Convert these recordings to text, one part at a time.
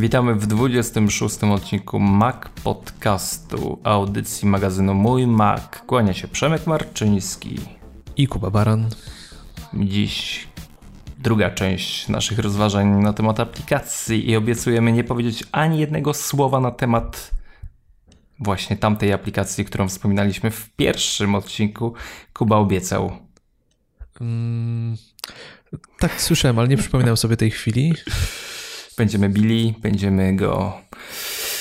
Witamy w 26 odcinku Mac Podcastu, audycji magazynu Mój Mac. Kłania się Przemek Marczyński i Kuba Baran. Dziś druga część naszych rozważań na temat aplikacji i obiecujemy nie powiedzieć ani jednego słowa na temat właśnie tamtej aplikacji, którą wspominaliśmy w pierwszym odcinku. Kuba obiecał. Mm, tak słyszałem, ale nie przypominam sobie tej chwili. Będziemy bili, będziemy go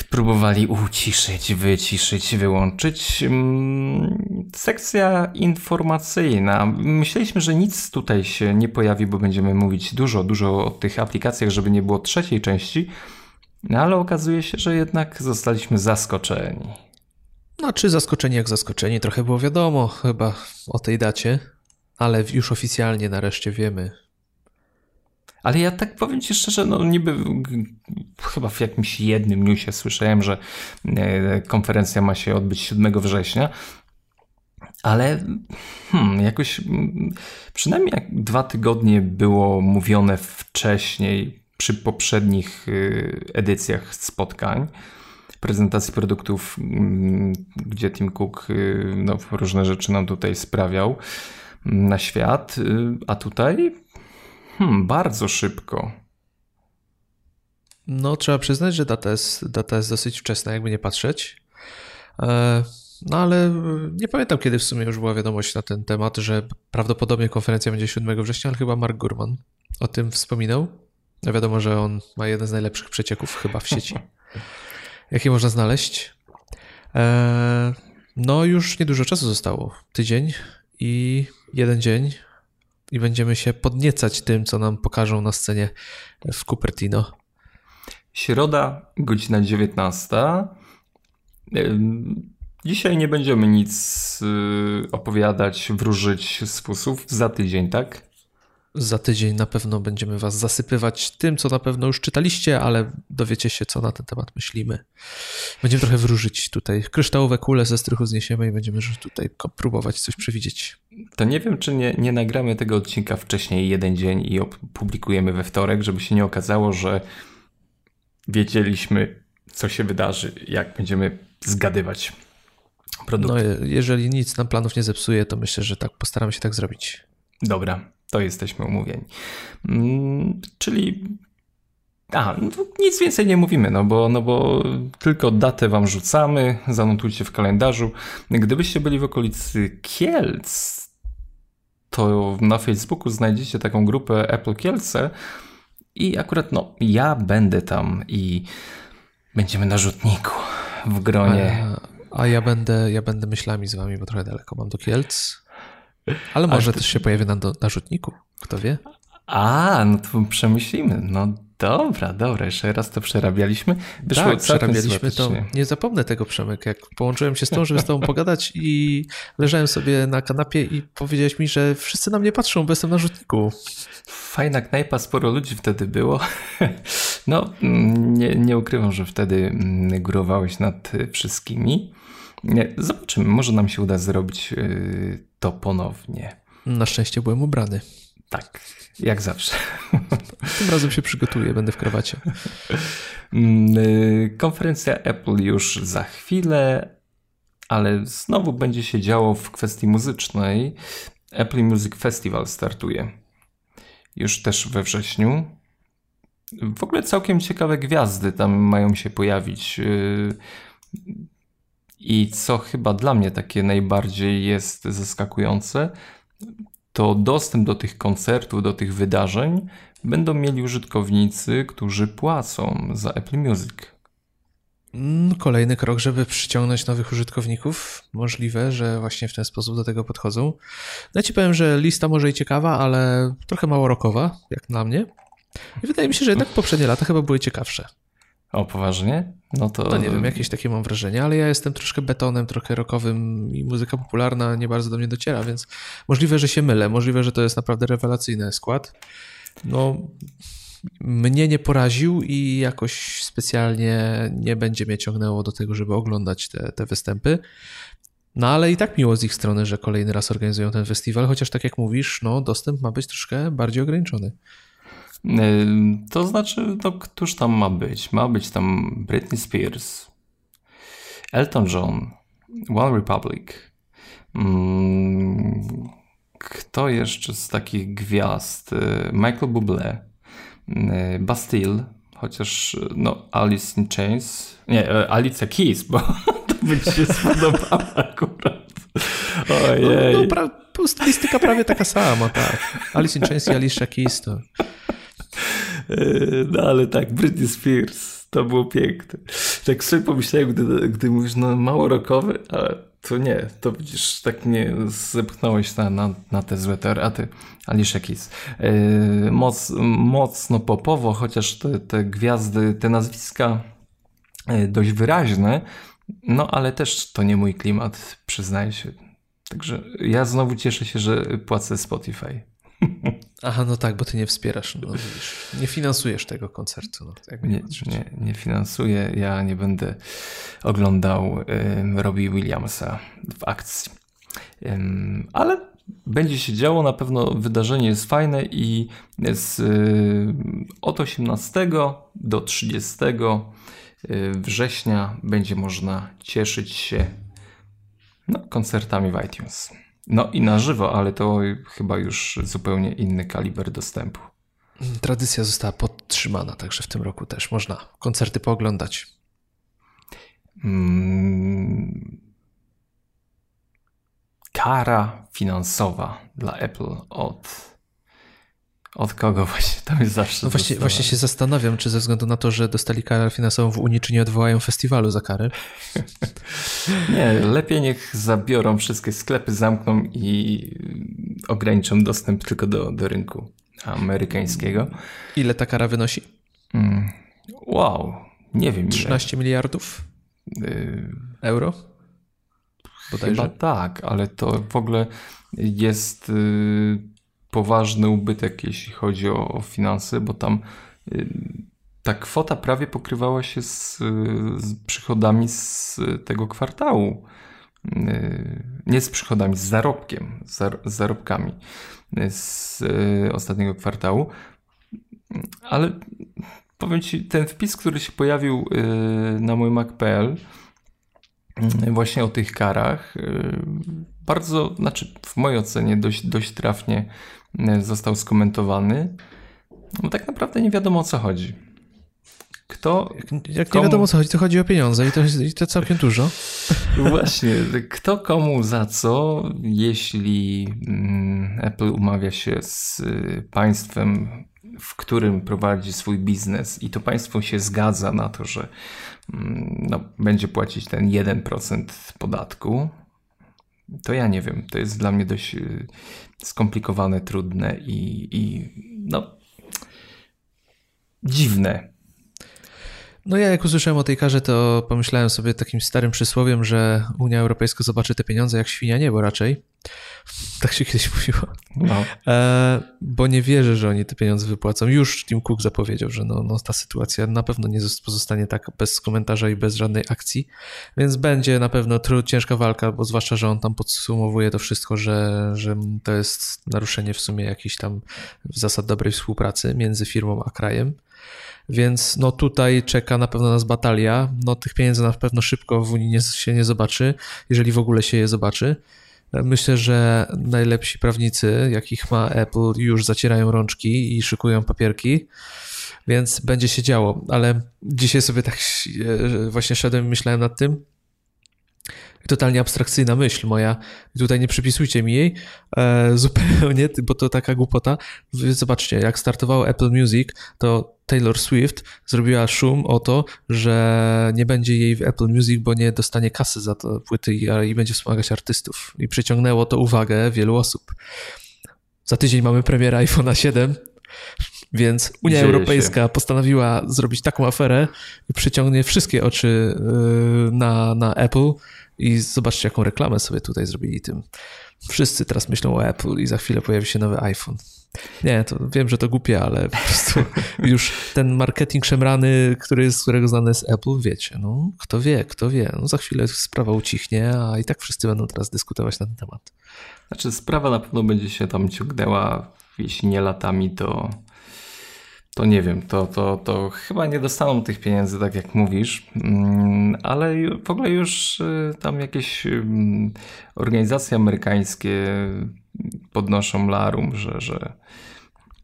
próbowali uciszyć, wyciszyć, wyłączyć. Mm, sekcja informacyjna. Myśleliśmy, że nic tutaj się nie pojawi, bo będziemy mówić dużo, dużo o tych aplikacjach, żeby nie było trzeciej części. No ale okazuje się, że jednak zostaliśmy zaskoczeni. No, czy zaskoczeni jak zaskoczeni, trochę było wiadomo chyba o tej dacie, ale już oficjalnie nareszcie wiemy, ale ja tak powiem ci szczerze, no niby chyba w jakimś jednym newsie słyszałem, że e, konferencja ma się odbyć 7 września, ale hmm, jakoś przynajmniej jak dwa tygodnie było mówione wcześniej przy poprzednich y, edycjach spotkań, prezentacji produktów, gdzie Tim Cook y, no, różne rzeczy nam tutaj sprawiał na świat, y, a tutaj Hmm, bardzo szybko. No, trzeba przyznać, że data jest, data jest dosyć wczesna, jakby nie patrzeć. E, no, ale nie pamiętam, kiedy w sumie już była wiadomość na ten temat, że prawdopodobnie konferencja będzie 7 września, ale chyba Mark Gurman o tym wspominał. No wiadomo, że on ma jeden z najlepszych przecieków chyba w sieci, jakie można znaleźć. E, no, już niedużo czasu zostało. Tydzień i jeden dzień i będziemy się podniecać tym, co nam pokażą na scenie w Cupertino. Środa, godzina 19. Dzisiaj nie będziemy nic y, opowiadać, wróżyć z fusów. Za tydzień, tak? Za tydzień na pewno będziemy Was zasypywać tym, co na pewno już czytaliście, ale dowiecie się, co na ten temat myślimy. Będziemy trochę wróżyć tutaj. Kryształowe kule ze strychu zniesiemy i będziemy tutaj próbować coś przewidzieć. To nie wiem, czy nie, nie nagramy tego odcinka wcześniej, jeden dzień i opublikujemy we wtorek, żeby się nie okazało, że wiedzieliśmy, co się wydarzy, jak będziemy zgadywać produkty. No, jeżeli nic nam planów nie zepsuje, to myślę, że tak postaramy się tak zrobić. Dobra, to jesteśmy umówieni. Mm, czyli. A, no nic więcej nie mówimy, no bo, no bo tylko datę wam rzucamy, zanotujcie w kalendarzu. Gdybyście byli w okolicy Kielc, to na Facebooku znajdziecie taką grupę Apple Kielce i akurat no, ja będę tam i będziemy na rzutniku w gronie. A, a ja będę, ja będę myślami z wami, bo trochę daleko mam do Kielc. Ale może też się pojawi na, na rzutniku, kto wie? A, no to przemyślimy. No dobra, dobra, jeszcze raz to przerabialiśmy. Wyszło tak, przerabialiśmy to. Nie zapomnę tego, Przemek, jak połączyłem się z tą, żeby z tobą pogadać i leżałem sobie na kanapie i powiedziałeś mi, że wszyscy na mnie patrzą, bo jestem na rzutniku. Fajna knajpa, sporo ludzi wtedy było. No, nie, nie ukrywam, że wtedy mm, górowałeś nad wszystkimi. Zobaczymy, może nam się uda zrobić y, to ponownie. Na szczęście byłem ubrany. Tak, jak zawsze. Tym razem się przygotuję, będę w krawacie. Mm, y, konferencja Apple już za chwilę, ale znowu będzie się działo w kwestii muzycznej. Apple Music Festival startuje już też we wrześniu. W ogóle całkiem ciekawe gwiazdy tam mają się pojawić. Y, I co chyba dla mnie takie najbardziej jest zaskakujące, to dostęp do tych koncertów, do tych wydarzeń będą mieli użytkownicy, którzy płacą za Apple Music. Mm, kolejny krok, żeby przyciągnąć nowych użytkowników. Możliwe, że właśnie w ten sposób do tego podchodzą. Ja ci powiem, że lista może i ciekawa, ale trochę mało rokowa, jak dla mnie. I wydaje mi się, że jednak poprzednie lata chyba były ciekawsze. O, poważnie? No to... No nie wiem, jakieś takie mam wrażenie, ale ja jestem troszkę betonem, trochę rockowym i muzyka popularna nie bardzo do mnie dociera, więc możliwe, że się mylę, możliwe, że to jest naprawdę rewelacyjny skład. No, mnie nie poraził i jakoś specjalnie nie będzie mnie ciągnęło do tego, żeby oglądać te, te występy. No ale i tak miło z ich strony, że kolejny raz organizują ten festiwal, chociaż tak jak mówisz, no dostęp ma być troszkę bardziej ograniczony. To znaczy, no, któż tam ma być? Ma być tam Britney Spears, Elton John, One Republic. Mm, kto jeszcze z takich gwiazd? Michael Bublé, Bastille, chociaż no Alice in Chains, nie, Alice Keys, bo to by ci się spodobało akurat. Ojej. No, no pra, stylistyka prawie taka sama, tak. Alice in Chains i Alicia Keys to... E, no ale tak, Britney Spears, to było piękne. Tak sobie pomyślałem, gdy, gdy mówisz, no mało rokowy, ale to nie, to widzisz, tak mnie zepchnąłeś na, na, na te złe teorie, Alicia Keys. Yy, moc, mocno popowo, chociaż te, te gwiazdy, te nazwiska yy, dość wyraźne, no ale też to nie mój klimat, przyznaję się. Także ja znowu cieszę się, że płacę Spotify. Aha, no tak, bo ty nie wspierasz, no nie finansujesz tego koncertu. No, nie, nie, nie, finansuję, ja nie będę oglądał y, Robbie Williamsa w akcji. Y, ale będzie się działo, na pewno wydarzenie jest fajne i z, y, od 18 do 30 y, września będzie można cieszyć się no, koncertami w iTunes. No i na żywo, ale to chyba już zupełnie inny kaliber dostępu. Tradycja została podtrzymana, także w tym roku też można koncerty pooglądać. Hmm. Kara finansowa dla Apple od od kogo właśnie? Tam jest zawsze. No właśnie, właśnie się zastanawiam, czy ze względu na to, że dostali karę finansową w Unii, czy nie odwołają festiwalu za karę? nie, lepiej niech zabiorą wszystkie sklepy, zamkną i ograniczą dostęp tylko do, do rynku amerykańskiego. Ile ta kara wynosi? Mm, wow, nie wiem. 13 ile. miliardów y euro? Bodajże? Chyba tak, ale to w ogóle jest y poważny ubytek, jeśli chodzi o, o finanse, bo tam y, ta kwota prawie pokrywała się z, z przychodami z tego kwartału. Y, nie z przychodami, z zarobkiem, z zarobkami z y, ostatniego kwartału. Ale powiem Ci, ten wpis, który się pojawił na mój Mac.pl, właśnie o tych karach, bardzo, znaczy w mojej ocenie dość, dość trafnie został skomentowany. No tak naprawdę nie wiadomo o co chodzi. Kto. Jak, jak komu... nie wiadomo o co chodzi, to chodzi o pieniądze i to, i to całkiem dużo. Właśnie, kto komu za co, jeśli mm, Apple umawia się z y, państwem, w którym prowadzi swój biznes i to państwo się zgadza na to, że mm, no, będzie płacić ten 1% podatku, to ja nie wiem. To jest dla mnie dość y, skomplikowane, trudne i, i no dziwne. No ja jak usłyszałem o tej karze, to pomyślałem sobie takim starym przysłowiem, że Unia Europejska zobaczy te pieniądze jak świnia niebo raczej. Tak się kiedyś mówiło. No. E, bo nie wierzę, że oni te pieniądze wypłacą. Już Tim Cook zapowiedział, że no, no ta sytuacja na pewno nie pozostanie tak bez komentarza i bez żadnej akcji, więc będzie na pewno trud, ciężka walka, bo zwłaszcza, że on tam podsumowuje to wszystko, że, że to jest naruszenie w sumie jakichś tam zasad dobrej współpracy między firmą a krajem. Więc no tutaj czeka na pewno nas batalia. No tych pieniędzy na pewno szybko w Unii nie, się nie zobaczy, jeżeli w ogóle się je zobaczy. Myślę, że najlepsi prawnicy, jakich ma Apple, już zacierają rączki i szykują papierki, więc będzie się działo. Ale dzisiaj sobie tak e, właśnie szedłem i myślałem nad tym, totalnie abstrakcyjna myśl moja. Tutaj nie przypisujcie mi jej e, zupełnie, bo to taka głupota. Zobaczcie, jak startowało Apple Music, to Taylor Swift zrobiła szum o to, że nie będzie jej w Apple Music, bo nie dostanie kasy za to płyty i, i będzie wspomagać artystów. I przyciągnęło to uwagę wielu osób. Za tydzień mamy premierę iPhone'a 7, więc Unia Dzieje Europejska się. postanowiła zrobić taką aferę i przyciągnie wszystkie oczy y, na, na Apple i zobaczcie, jaką reklamę sobie tutaj zrobili tym. Wszyscy teraz myślą o Apple i za chwilę pojawi się nowy iPhone. Nie, to wiem, że to głupie, ale po prostu już ten marketing szemrany, który, z którego znany jest Apple, wiecie, no kto wie, kto wie. No, za chwilę sprawa ucichnie, a i tak wszyscy będą teraz dyskutować na ten temat. Znaczy sprawa na pewno będzie się tam ciągnęła, jeśli nie latami, to to nie wiem, to, to, to chyba nie dostaną tych pieniędzy, tak jak mówisz, mm, ale w ogóle już y, tam jakieś mm, organizacje amerykańskie podnoszą larum, że, że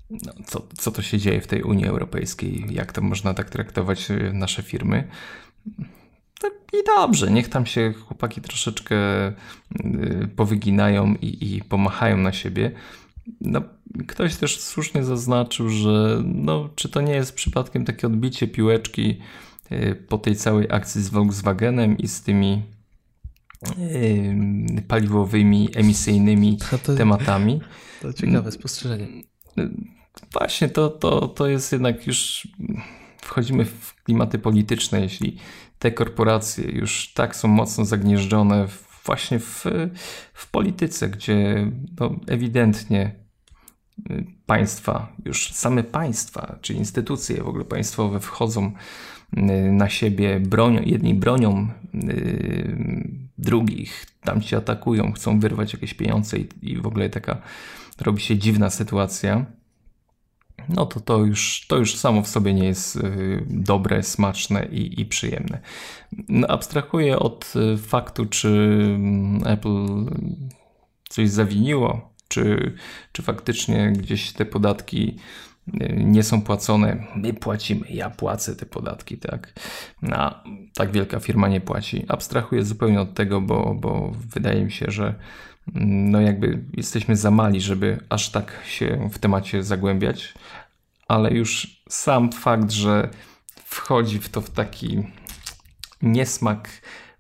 no, co, co to się dzieje w tej Unii Europejskiej, jak to można tak traktować y, nasze firmy. I dobrze, niech tam się chłopaki troszeczkę powyginają i, i pomachają na siebie. No, ktoś też słusznie zaznaczył, że no, czy to nie jest przypadkiem takie odbicie piłeczki e, po tej całej akcji z Volkswagenem i z tymi yy, paliwowymi, emisyjnymi to, tematami. To ciekawe spostrzeżenie. Właśnie, to, to, to jest jednak już wchodzimy w klimaty polityczne, jeśli te korporacje już tak są mocno zagnieżdżone właśnie w, w polityce, gdzie no, ewidentnie y, państwa, już same państwa, czy instytucje w ogóle państwowe wchodzą y, na siebie, bronią, jedni bronią yy, drugich, tam ci atakują, chcą wyrwać jakieś pieniądze i, i w ogóle taka robi się dziwna sytuacja no to to już, to już samo w sobie nie jest y, dobre, smaczne i, i przyjemne. No, abstrahuję od y, faktu, czy mm, Apple coś zawiniło, czy, czy faktycznie gdzieś te podatki y, nie są płacone. My płacimy, ja płacę te podatki, tak. A tak wielka firma nie płaci. Abstrahuję zupełnie od tego, bo, bo wydaje mi się, że no jakby jesteśmy za mali, żeby aż tak się w temacie zagłębiać ale już sam fakt, że wchodzi w to w taki niesmak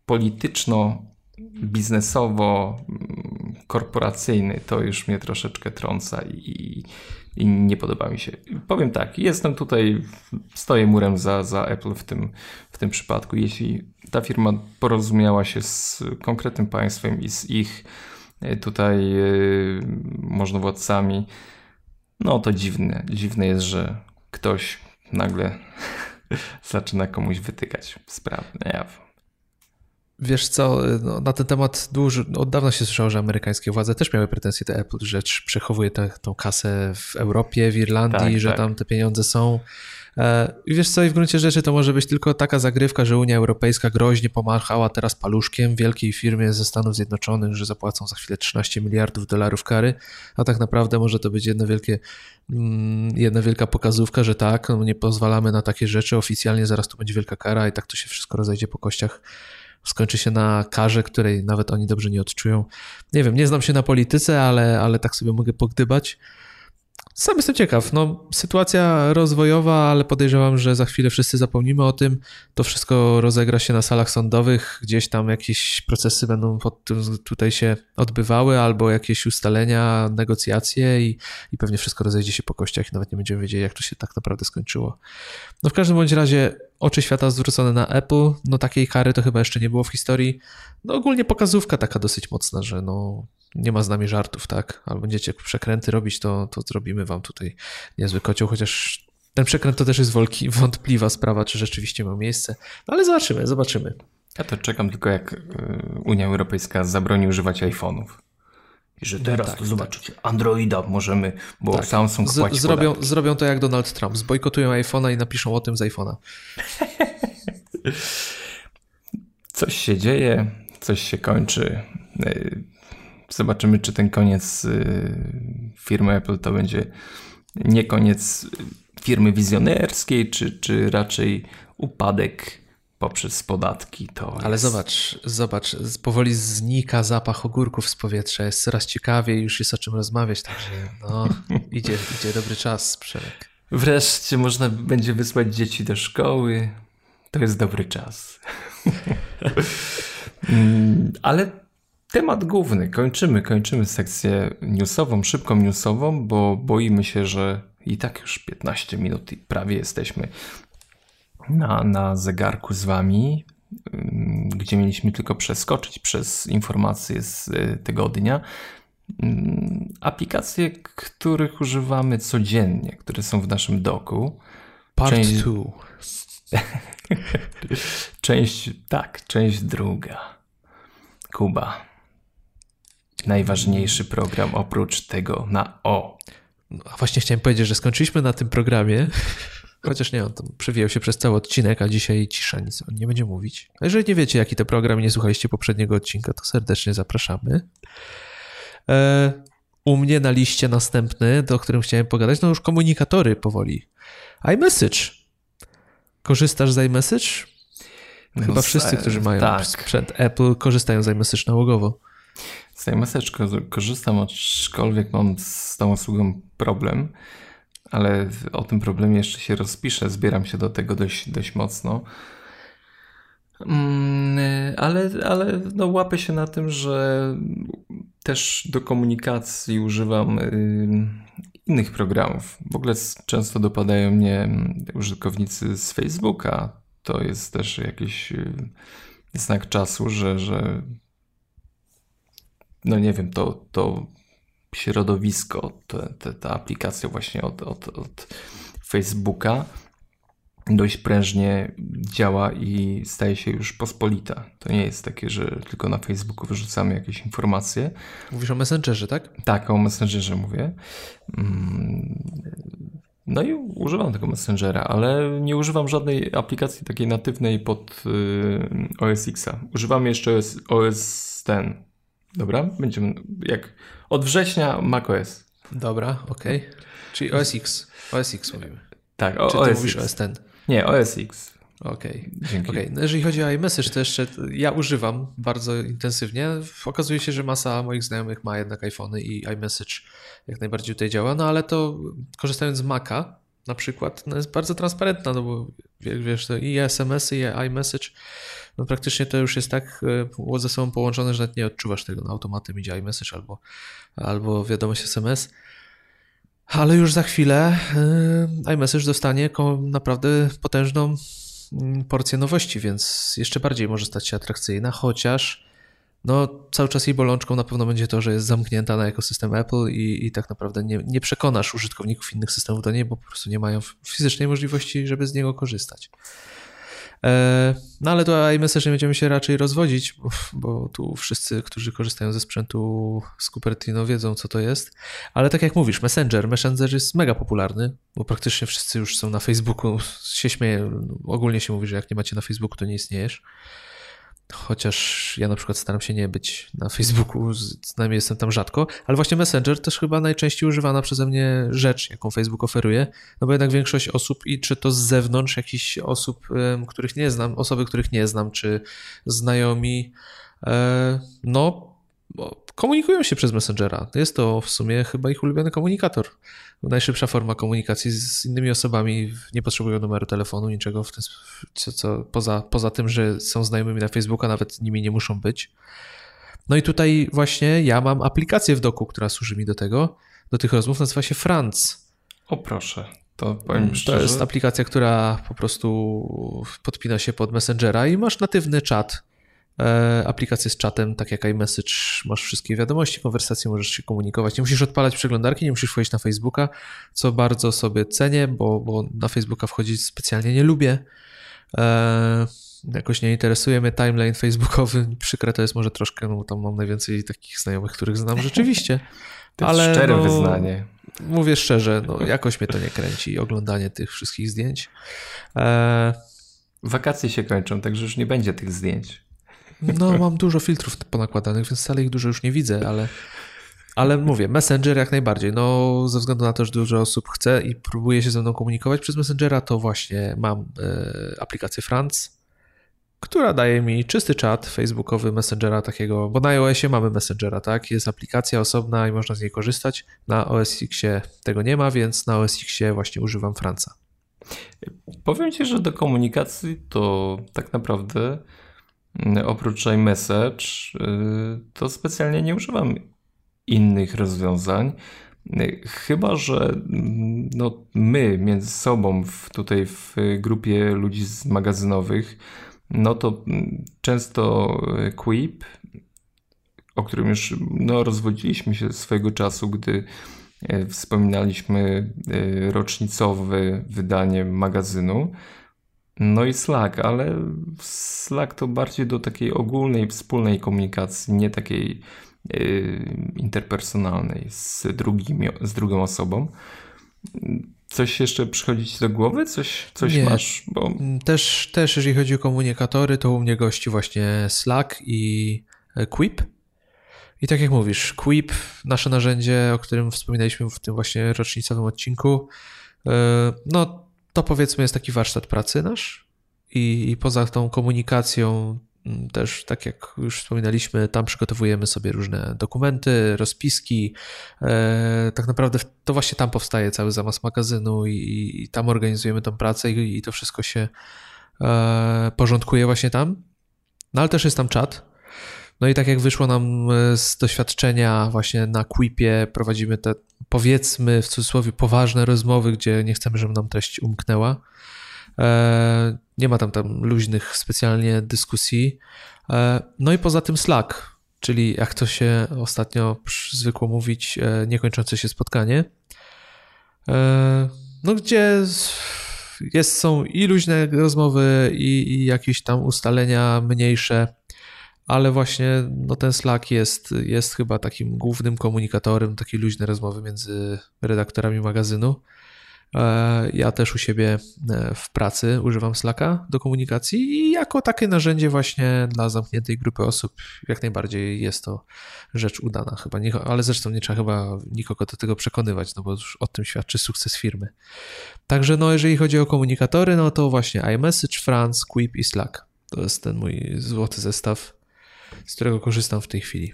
polityczno-biznesowo-korporacyjny, to już mnie troszeczkę trąca i, i, nie podoba mi się. Powiem tak, jestem tutaj, stoję murem za, za Apple w tym, w tym przypadku. Jeśli ta firma porozumiała się z konkretnym państwem i z ich tutaj yy, możnowładcami, no to dziwne. Dziwne jest, że ktoś nagle zaczyna komuś wytykać sprawy. No ja Wiesz co, no, na ten temat dużo, od dawna się słyszało, że amerykańskie władze też miały pretensje do Apple, że przechowuje tę kasę w Europie, w Irlandii, tak, że tak. tam te pieniądze są. E, I wiesz co, i w gruncie rzeczy to może być tylko taka zagrywka, że Unia Europejska groźnie pomachała teraz paluszkiem wielkiej firmie ze Stanów Zjednoczonych, że zapłacą za chwilę 13 miliardów dolarów kary, a tak naprawdę może to być jedno wielkie, mm, jedna wielka pokazówka, że tak, no nie pozwalamy na takie rzeczy, oficjalnie zaraz tu będzie wielka kara i tak to się wszystko rozejdzie po kościach skończy się na karze, której nawet oni dobrze nie odczują. Nie wiem, nie znam się na polityce, ale, ale tak sobie mogę pogdybać. Sam jestem ciekaw. No, sytuacja rozwojowa, ale podejrzewam, że za chwilę wszyscy zapomnimy o tym. To wszystko rozegra się na salach sądowych, gdzieś tam jakieś procesy będą tutaj się odbywały, albo jakieś ustalenia, negocjacje i, i pewnie wszystko rozejdzie się po kościach i nawet nie będziemy wiedzieli, jak to się tak naprawdę skończyło. No w każdym bądź razie oczy świata zwrócone na Apple, no takiej kary to chyba jeszcze nie było w historii. No ogólnie pokazówka taka dosyć mocna, że no nie ma z nami żartów, tak? Albo będziecie przekręty robić, to, to zrobimy wam tutaj niezły kocioł, chociaż ten przekręt to też jest wątpliwa sprawa, czy rzeczywiście ma miejsce, no ale zobaczymy, zobaczymy. Ja to czekam tylko jak y, Unia Europejska zabroni używać iPhone'ów. I że teraz no tak, to zobaczycie, tak. Androida możemy, bo tak. Samsung płaci zrobią, zrobią to jak Donald Trump, zbojkotują iPhone'a i napiszą o tym z iPhone'a. coś się dzieje, coś się kończy. Y, Zobaczymy, czy ten koniec y, firmy Apple to będzie nie koniec firmy wizjonerskiej, czy, czy raczej upadek poprzez podatki. To Ale jest... zobacz, zobacz, powoli znika zapach ogórków z powietrza, jest coraz ciekawiej, już jest o czym rozmawiać, także no, idzie, idzie dobry czas, Przemek. Wreszcie można będzie wysłać dzieci do szkoły. To jest dobry czas. Mm, ale Temat główny. Kończymy, kończymy sekcję newsową, szybką newsową, bo boimy się, że i tak już 15 minut i prawie jesteśmy na, na zegarku z wami, mm, gdzie mieliśmy tylko przeskoczyć przez informacje z y, tygodnia. Mm, aplikacje, których używamy codziennie, które są w naszym doku. Part 2. Część... część, tak, część druga. Kuba najważniejszy program oprócz tego na O. No, a właśnie chciałem powiedzieć, że skończyliśmy na tym programie, chociaż nie, on tam przewijał się przez cały odcinek, a dzisiaj cisza, nic on nie będzie mówić. A jeżeli nie wiecie, jaki to program i nie słuchaliście poprzedniego odcinka, to serdecznie zapraszamy. E, u mnie na liście następny, do którym chciałem pogadać, no już komunikatory powoli. iMessage. Korzystasz z iMessage? Chyba no, wszyscy, którzy mają tak. sprzęt Apple, korzystają z iMessage nałogowo. Z iMessage korzystam, aczkolwiek mam z tą usługą problem, ale o tym problemie jeszcze się rozpiszę. Zbieram się do tego dość, dość mocno. Mm, ale, ale no łapę się na tym, że też do komunikacji używam innych programów. W ogóle często dopadają mnie użytkownicy z Facebooka. To jest też jakiś znak czasu, że, że no nie wiem, to, to środowisko, te, te, ta aplikacja właśnie od, od, od Facebooka dość prężnie działa i staje się już pospolita. To nie jest takie, że tylko na Facebooku wyrzucamy jakieś informacje. Mówisz o Messengerze, tak? Tak, o Messengerze mówię. Mm, no i używam tego Messengera, ale nie używam żadnej aplikacji takiej natywnej pod y, OS Xa. Używam jeszcze OS, OS ten. Dobra? Będziemy jak od września macOS. Dobra, okej. Okay. Czyli OS X. OS X mówimy. Tak, o, Czy ty OS mówisz OS ten? Nie, OS X. Okej. Okay. okay. No jeżeli chodzi o iMessage, to jeszcze ja używam bardzo intensywnie. Okazuje się, że masa moich znajomych ma jednak iPhony i iMessage jak najbardziej tutaj działa, no ale to korzystając z Maca na przykład, no jest bardzo transparentna, no bo wiesz, to i SMS-y, i iMessage, no praktycznie to już jest tak e, ze sobą połączone, że nie odczuwasz tego, no automatem idzie iMessage albo, albo wiadomość SMS. Ale już za chwilę yy, iMessage dostanie naprawdę potężną mm, porcję nowości, więc jeszcze bardziej może stać się atrakcyjna, chociaż no, cały czas jej bolączką na pewno będzie to, że jest zamknięta na ekosystem Apple i, i tak naprawdę nie, nie przekonasz użytkowników innych systemów do niej, bo po prostu nie mają fizycznej możliwości, żeby z niego korzystać. E, no ale to iMessage będziemy się raczej rozwodzić, bo tu wszyscy, którzy korzystają ze sprzętu z Cupertino wiedzą, co to jest. Ale tak jak mówisz, Messenger. Messenger jest mega popularny, bo praktycznie wszyscy już są na Facebooku. Się śmieję, ogólnie się mówi, że jak nie macie na Facebooku, to nie istniejesz. Chociaż ja na przykład staram się nie być na Facebooku, przynajmniej jestem tam rzadko, ale właśnie Messenger też chyba najczęściej używana przeze mnie rzecz, jaką Facebook oferuje, no bo jednak większość osób, i czy to z zewnątrz, jakichś osób, których nie znam, osoby, których nie znam, czy znajomi, e, no komunikują się przez Messengera. Jest to w sumie chyba ich ulubiony komunikator. Najszybsza forma komunikacji z innymi osobami. Nie potrzebują numeru telefonu, niczego w tym, co, co poza, poza tym, że są znajomymi na Facebooka, nawet nimi nie muszą być. No i tutaj właśnie ja mam aplikację w doku, która służy mi do tego, do tych rozmów, nazywa się Franz. O proszę, to powiem szczerze. To jest aplikacja, która po prostu podpina się pod Messengera i masz natywny czat aplikację z czatem, tak jak iMessage, masz wszystkie wiadomości, konwersacje, możesz się komunikować. Nie musisz odpalać przeglądarki, nie musisz wchodzić na Facebooka, co bardzo sobie cenię, bo, bo na Facebooka wchodzić specjalnie nie lubię. E, jakoś nie interesuje mnie timeline facebookowy. Przykre to jest może troszkę, no tam mam najwięcej takich znajomych, których znam rzeczywiście. To ale szczere no, wyznanie. Mówię szczerze, no jakoś mnie to nie kręci, oglądanie tych wszystkich zdjęć. E... Wakacje się kończą, także już nie będzie tych zdjęć. No, mam dużo filtrów ponakładanych, więc wcale ich dużo już nie widzę, ale, ale mówię, Messenger jak najbardziej. No, ze względu na to, że dużo osób chce i próbuje się ze mną komunikować przez Messengera, to właśnie mam e, aplikację Franz, która daje mi czysty czat facebookowy Messengera takiego, bo na iOSie mamy Messengera, tak? Jest aplikacja osobna i można z niej korzystać. Na OS Xie tego nie ma, więc na OS Xie właśnie używam Franca. Powiem Ci, że do komunikacji to tak naprawdę oprócz iMessage, y, to specjalnie nie używam innych rozwiązań. Chyba, że mm, no, my między sobą w, tutaj w grupie ludzi z magazynowych, no to mm, często Quip, o którym już no, rozwodziliśmy się swojego czasu, gdy wspominaliśmy rocznicowe wydanie magazynu, no i Slack, ale Slack to bardziej do takiej ogólnej, wspólnej komunikacji, nie takiej interpersonalnej z, drugim, z drugą osobą. Coś jeszcze przychodzi ci do głowy? Coś, coś Nie. masz? Bo... Też, też jeżeli chodzi o komunikatory, to u mnie gości właśnie Slack i e, Quip. I tak jak mówisz, Quip, nasze narzędzie, o którym wspominaliśmy w tym właśnie rocznicowym odcinku, e, no to powiedzmy jest taki warsztat pracy nasz. I, i poza tą komunikacją Mm, też, tak jak już wspominaliśmy, tam przygotowujemy sobie różne dokumenty, rozpiski. E, tak naprawdę to właśnie tam powstaje cały zamysł magazynu i, i tam organizujemy tą pracę i, i to wszystko się e, porządkuje właśnie tam. No ale też jest tam czat. No i tak jak wyszło nam e, z doświadczenia właśnie na Quipie, prowadzimy te powiedzmy w cudzysłowie poważne rozmowy, gdzie nie chcemy, żeby nam treść umknęła. E, nie ma tam, tam luźnych specjalnie dyskusji. E, no i poza tym Slack, czyli jak to się ostatnio zwykło mówić, niekończące się spotkanie. No gdzie jest, są i luźne rozmowy, i, i jakieś tam ustalenia mniejsze, ale właśnie no ten Slack jest, jest chyba takim głównym komunikatorem takiej luźnej rozmowy między redaktorami magazynu. E, ja też u siebie e, w pracy używam Slacka do komunikacji i jako takie narzędzie właśnie dla zamkniętej grupy osób jak najbardziej jest to rzecz udana chyba, ale zresztą nie trzeba chyba nikogo do tego przekonywać, no bo już o tym świadczy sukces firmy. Także no jeżeli chodzi o komunikatory, no to właśnie iMessage, France, Quip i Slack. To jest ten mój złoty zestaw, z którego korzystam w tej chwili.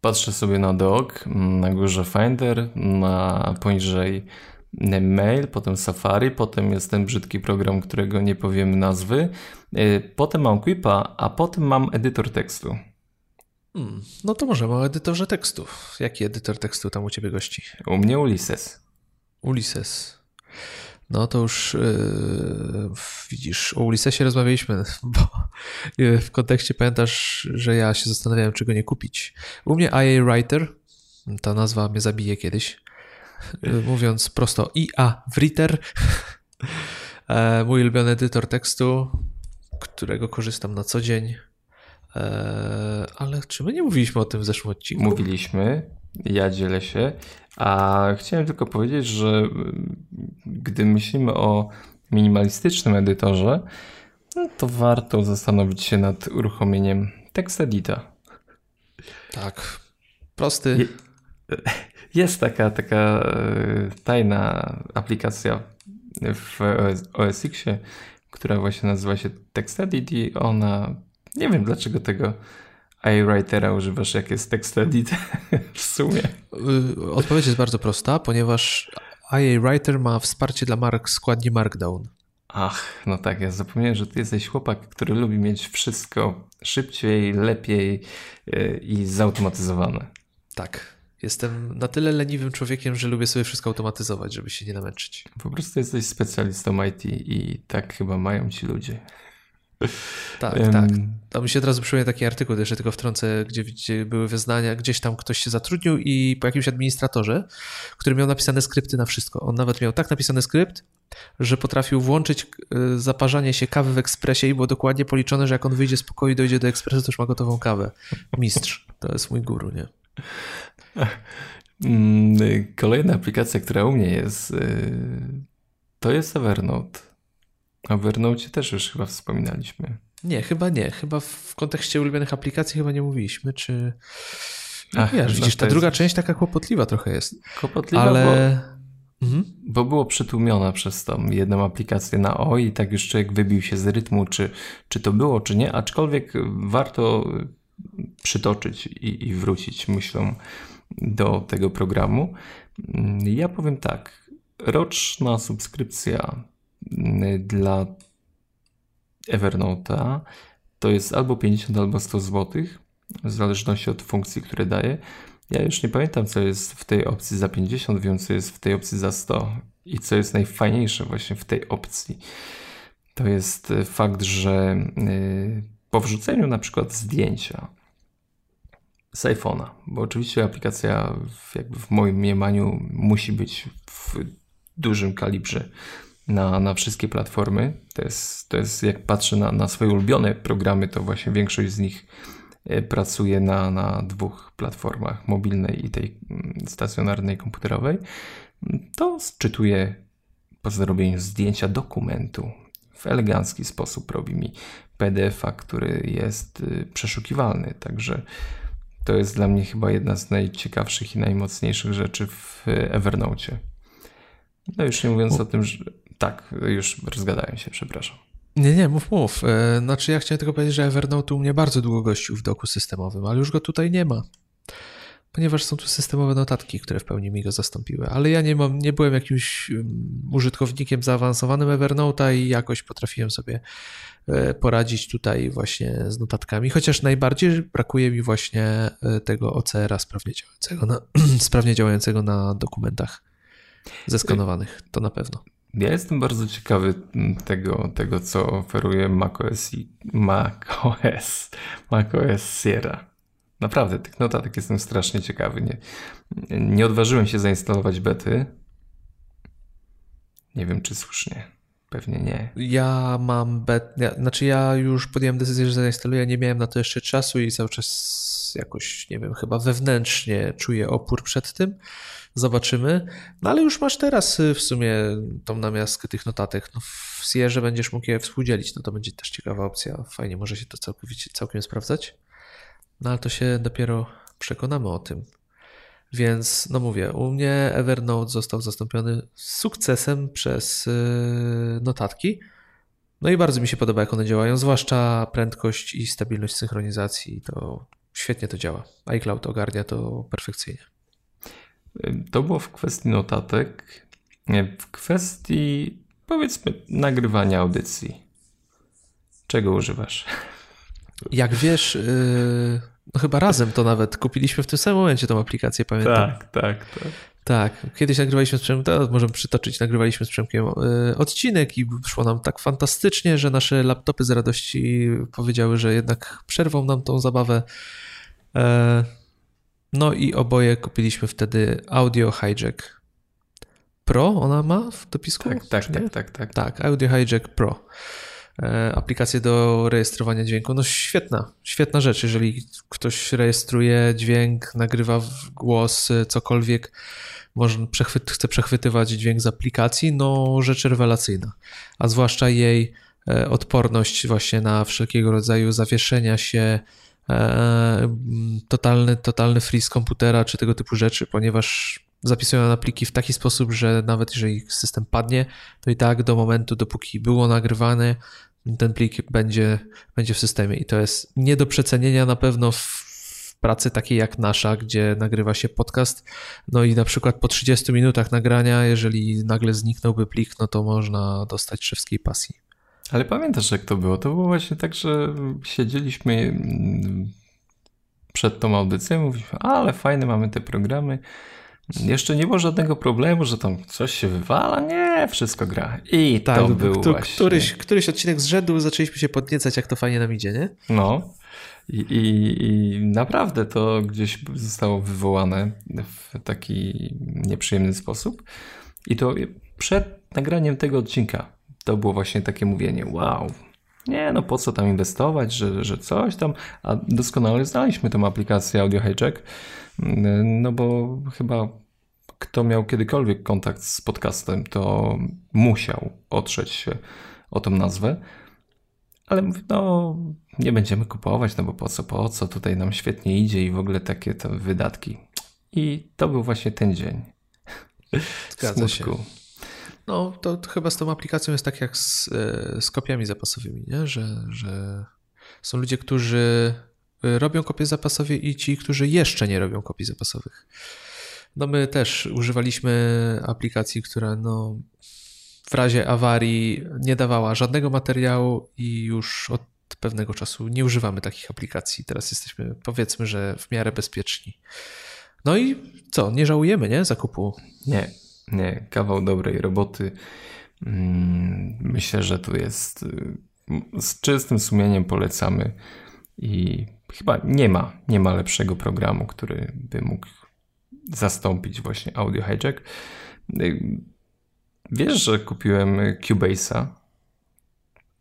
Patrzę sobie na dock, na górze Finder, na poniżej mail, potem Safari, potem jest ten brzydki program, którego nie powiem nazwy, y, potem mam Quipa, a potem mam edytor tekstu. Hmm, no to może o edytorze tekstu. Jaki edytor tekstu tam u ciebie gości? U mnie Ulysses. Ulysses. No to już yy, widzisz, o Ulyssesie rozmawialiśmy, bo yy, w kontekście pamiętasz, że ja się zastanawiałem, czego nie kupić. U mnie IA Writer, ta nazwa mnie zabije kiedyś, yy, mówiąc prosto IA Writer, e, mój ulubiony edytor tekstu, którego korzystam na co dzień. E, ale czy my nie mówiliśmy o tym w zeszłym odcinku? Mówiliśmy, ja dzielę się, a chciałem tylko powiedzieć, że gdy myślimy o minimalistycznym edytorze, no to warto zastanowić się nad uruchomieniem TextEdita. Tak, prosty. Jest taka, taka e, tajna aplikacja w OS Xie, która właśnie nazywa się TextEdit i ona, nie wiem dlaczego tego iWritera używasz, jak jest TextEdit w sumie? Y, odpowiedź jest bardzo prosta, ponieważ iWriter ma wsparcie dla mark składni Markdown. Ach, no tak, ja zapomniałem, że ty jesteś chłopak, który lubi mieć wszystko szybciej, lepiej y, i zautomatyzowane. Tak. Jestem na tyle leniwym człowiekiem, że lubię sobie wszystko automatyzować, żeby się nie namęczyć. Po prostu jesteś specjalistą IT i tak chyba mają ci ludzie. Tak, um, tak. Tam mi się od razu przypomina taki artykuł, jeszcze tylko wtrącę, gdzie, gdzie były wyznania, gdzieś tam ktoś się zatrudnił i po jakimś administratorze, który miał napisane skrypty na wszystko. On nawet miał tak napisany skrypt, że potrafił włączyć y, zaparzanie się kawy w ekspresie i było dokładnie policzone, że jak on wyjdzie z pokoju i dojdzie do ekspresu, to już ma gotową kawę. Mistrz. To jest mój guru, nie? Mm, kolejna aplikacja, która u mnie jest, y, to jest Evernote. O Evernote też już chyba wspominaliśmy. Nie, chyba nie. Chyba w kontekście ulubionych aplikacji chyba nie mówiliśmy, czy... Ach, wiesz, no widzisz, ta jest... druga część taka kłopotliwa trochę jest. Kłopotliwa, ale... Bo, mhm. bo było przytłumiona przez tą jedną aplikację na O i tak już człowiek wybił się z rytmu, czy, czy to było, czy nie, aczkolwiek warto przytoczyć i, i wrócić myślą do tego programu. Ja powiem tak, roczna subskrypcja dla Evernote'a to jest albo 50 albo 100 zł, w zależności od funkcji, które daje. Ja już nie pamiętam, co jest w tej opcji za 50, wiem, co jest w tej opcji za 100 i co jest najfajniejsze właśnie w tej opcji. To jest e, fakt, że e, po wrzuceniu na przykład zdjęcia z iPhone'a, bo oczywiście aplikacja w, jakby w moim mniemaniu musi być w dużym kalibrze na, na wszystkie platformy. To jest, to jest jak patrzę na, na swoje ulubione programy, to właśnie większość z nich y, pracuje na, na dwóch platformach, mobilnej i tej mm, stacjonarnej komputerowej, to czytuje po zrobieniu zdjęcia dokumentu w elegancki sposób robi mi PDF-a, który jest y, przeszukiwalny. Także to jest dla mnie chyba jedna z najciekawszych i najmocniejszych rzeczy w Evernote. No już nie mówiąc o tym, że tak, już rozgadałem się, przepraszam. Nie, nie, mów, mów. E, znaczy ja chciałem tylko powiedzieć, że Evernote u mnie bardzo długo gościł w doku systemowym, ale już go tutaj nie ma. Ponieważ są tu systemowe notatki, które w pełni mi go zastąpiły. Ale ja nie mam, nie byłem jakimś użytkownikiem zaawansowanym Evernote'a i jakoś potrafiłem sobie e, poradzić tutaj właśnie z notatkami, chociaż najbardziej brakuje mi właśnie e, tego OCR-a sprawnie działającego na, sprawnie działającego na dokumentach zeskanowanych, to na pewno. Ja jestem bardzo ciekawy tego, tego co oferuje macOS i macOS, macOS Sierra. Naprawdę, tych notatek jestem strasznie ciekawy. Nie, nie odważyłem się zainstalować bety. Nie wiem, czy słusznie. Pewnie nie. Ja mam bet, ja, znaczy ja już podjąłem decyzję, że zainstaluję, nie miałem na to jeszcze czasu i cały czas jakoś, nie wiem, chyba wewnętrznie czuję opór przed tym. Zobaczymy. No ale już masz teraz y, w sumie tą namiastkę tych notatek. No w Sierze będziesz mógł je współdzielić, no to będzie też ciekawa opcja. Fajnie, może się to całkowicie, całkiem sprawdzać. No ale to się dopiero przekonamy o tym. Więc, no mówię, u mnie Evernote został zastąpiony sukcesem przez yy, notatki. No i bardzo mi się podoba, jak one działają, zwłaszcza prędkość i stabilność synchronizacji. To świetnie to działa. iCloud ogarnia to perfekcyjnie. To było w kwestii notatek. W kwestii, powiedzmy, nagrywania audycji. Czego używasz? Jak wiesz, yy, no chyba razem to nawet kupiliśmy w tym samym momencie tą aplikację, pamiętam. Tak, tak, tak. Tak, kiedyś nagrywaliśmy z Przemkiem, możemy przytoczyć, nagrywaliśmy z Przemkiem yy, odcinek i szło nam tak fantastycznie, że nasze laptopy z radości powiedziały, że jednak przerwą nam tą zabawę. No i oboje kupiliśmy wtedy Audio Hijack Pro, ona ma w dopisku? Tak, tak, tak, tak, tak. Tak, Audio Hijack Pro. E, aplikację do rejestrowania dźwięku. No świetna, świetna rzecz. Jeżeli ktoś rejestruje dźwięk, nagrywa głos, e, cokolwiek, może przechwyt, chce przechwytywać dźwięk z aplikacji, no rzecz rewelacyjna. A zwłaszcza jej e, odporność właśnie na wszelkiego rodzaju zawieszenia się, totalny, totalny freeze komputera czy tego typu rzeczy, ponieważ zapisują na pliki w taki sposób, że nawet jeżeli system padnie, to i tak do momentu, dopóki było nagrywane, ten plik będzie, będzie w systemie i to jest nie do przecenienia na pewno w pracy takiej jak nasza, gdzie nagrywa się podcast, no i na przykład po 30 minutach nagrania, jeżeli nagle zniknąłby plik, no to można dostać szewskiej pasji. Ale pamiętasz jak to było? To było właśnie tak, że siedzieliśmy mm, przed tą audycją, mówiliśmy, ale fajne mamy te programy, jeszcze nie było żadnego problemu, że tam coś się wywala. Nie, wszystko gra. I tak, to był właśnie... Któryś, któryś odcinek z rzędu zaczęliśmy się podniecać, jak to fajnie nam idzie, nie? No. I, i, I, naprawdę to gdzieś zostało wywołane w taki nieprzyjemny sposób. I to przed nagraniem tego odcinka to było właśnie takie mówienie: Wow, nie, no po co tam inwestować, że, że coś tam. A doskonale znaliśmy tę aplikację Audio Hijack no bo chyba kto miał kiedykolwiek kontakt z podcastem, to musiał otrzeć się o tą nazwę. Ale mówię, no nie będziemy kupować, no bo po co, po co, tutaj nam świetnie idzie i w ogóle takie to wydatki. I to był właśnie ten dzień. Zgadza Smutku. się. No to, to, chyba z tą aplikacją jest tak jak z, e, z kopiami zapasowymi, nie? Że, że są ludzie, którzy Y, robią kopie zapasowe i ci, którzy jeszcze nie robią kopii zapasowych. No my też używaliśmy aplikacji, która no, w razie awarii nie dawała żadnego materiału i już od pewnego czasu nie używamy takich aplikacji. Teraz jesteśmy, powiedzmy, że w miarę bezpieczni. No i co, nie żałujemy, nie, zakupu? Nie, nie, kawał dobrej roboty. Mm, myślę, że tu jest y, z czystym sumieniem polecamy i chyba nie ma, nie ma lepszego programu, który by mógł zastąpić właśnie Audio Hijack. Wiesz, że kupiłem Cubase'a?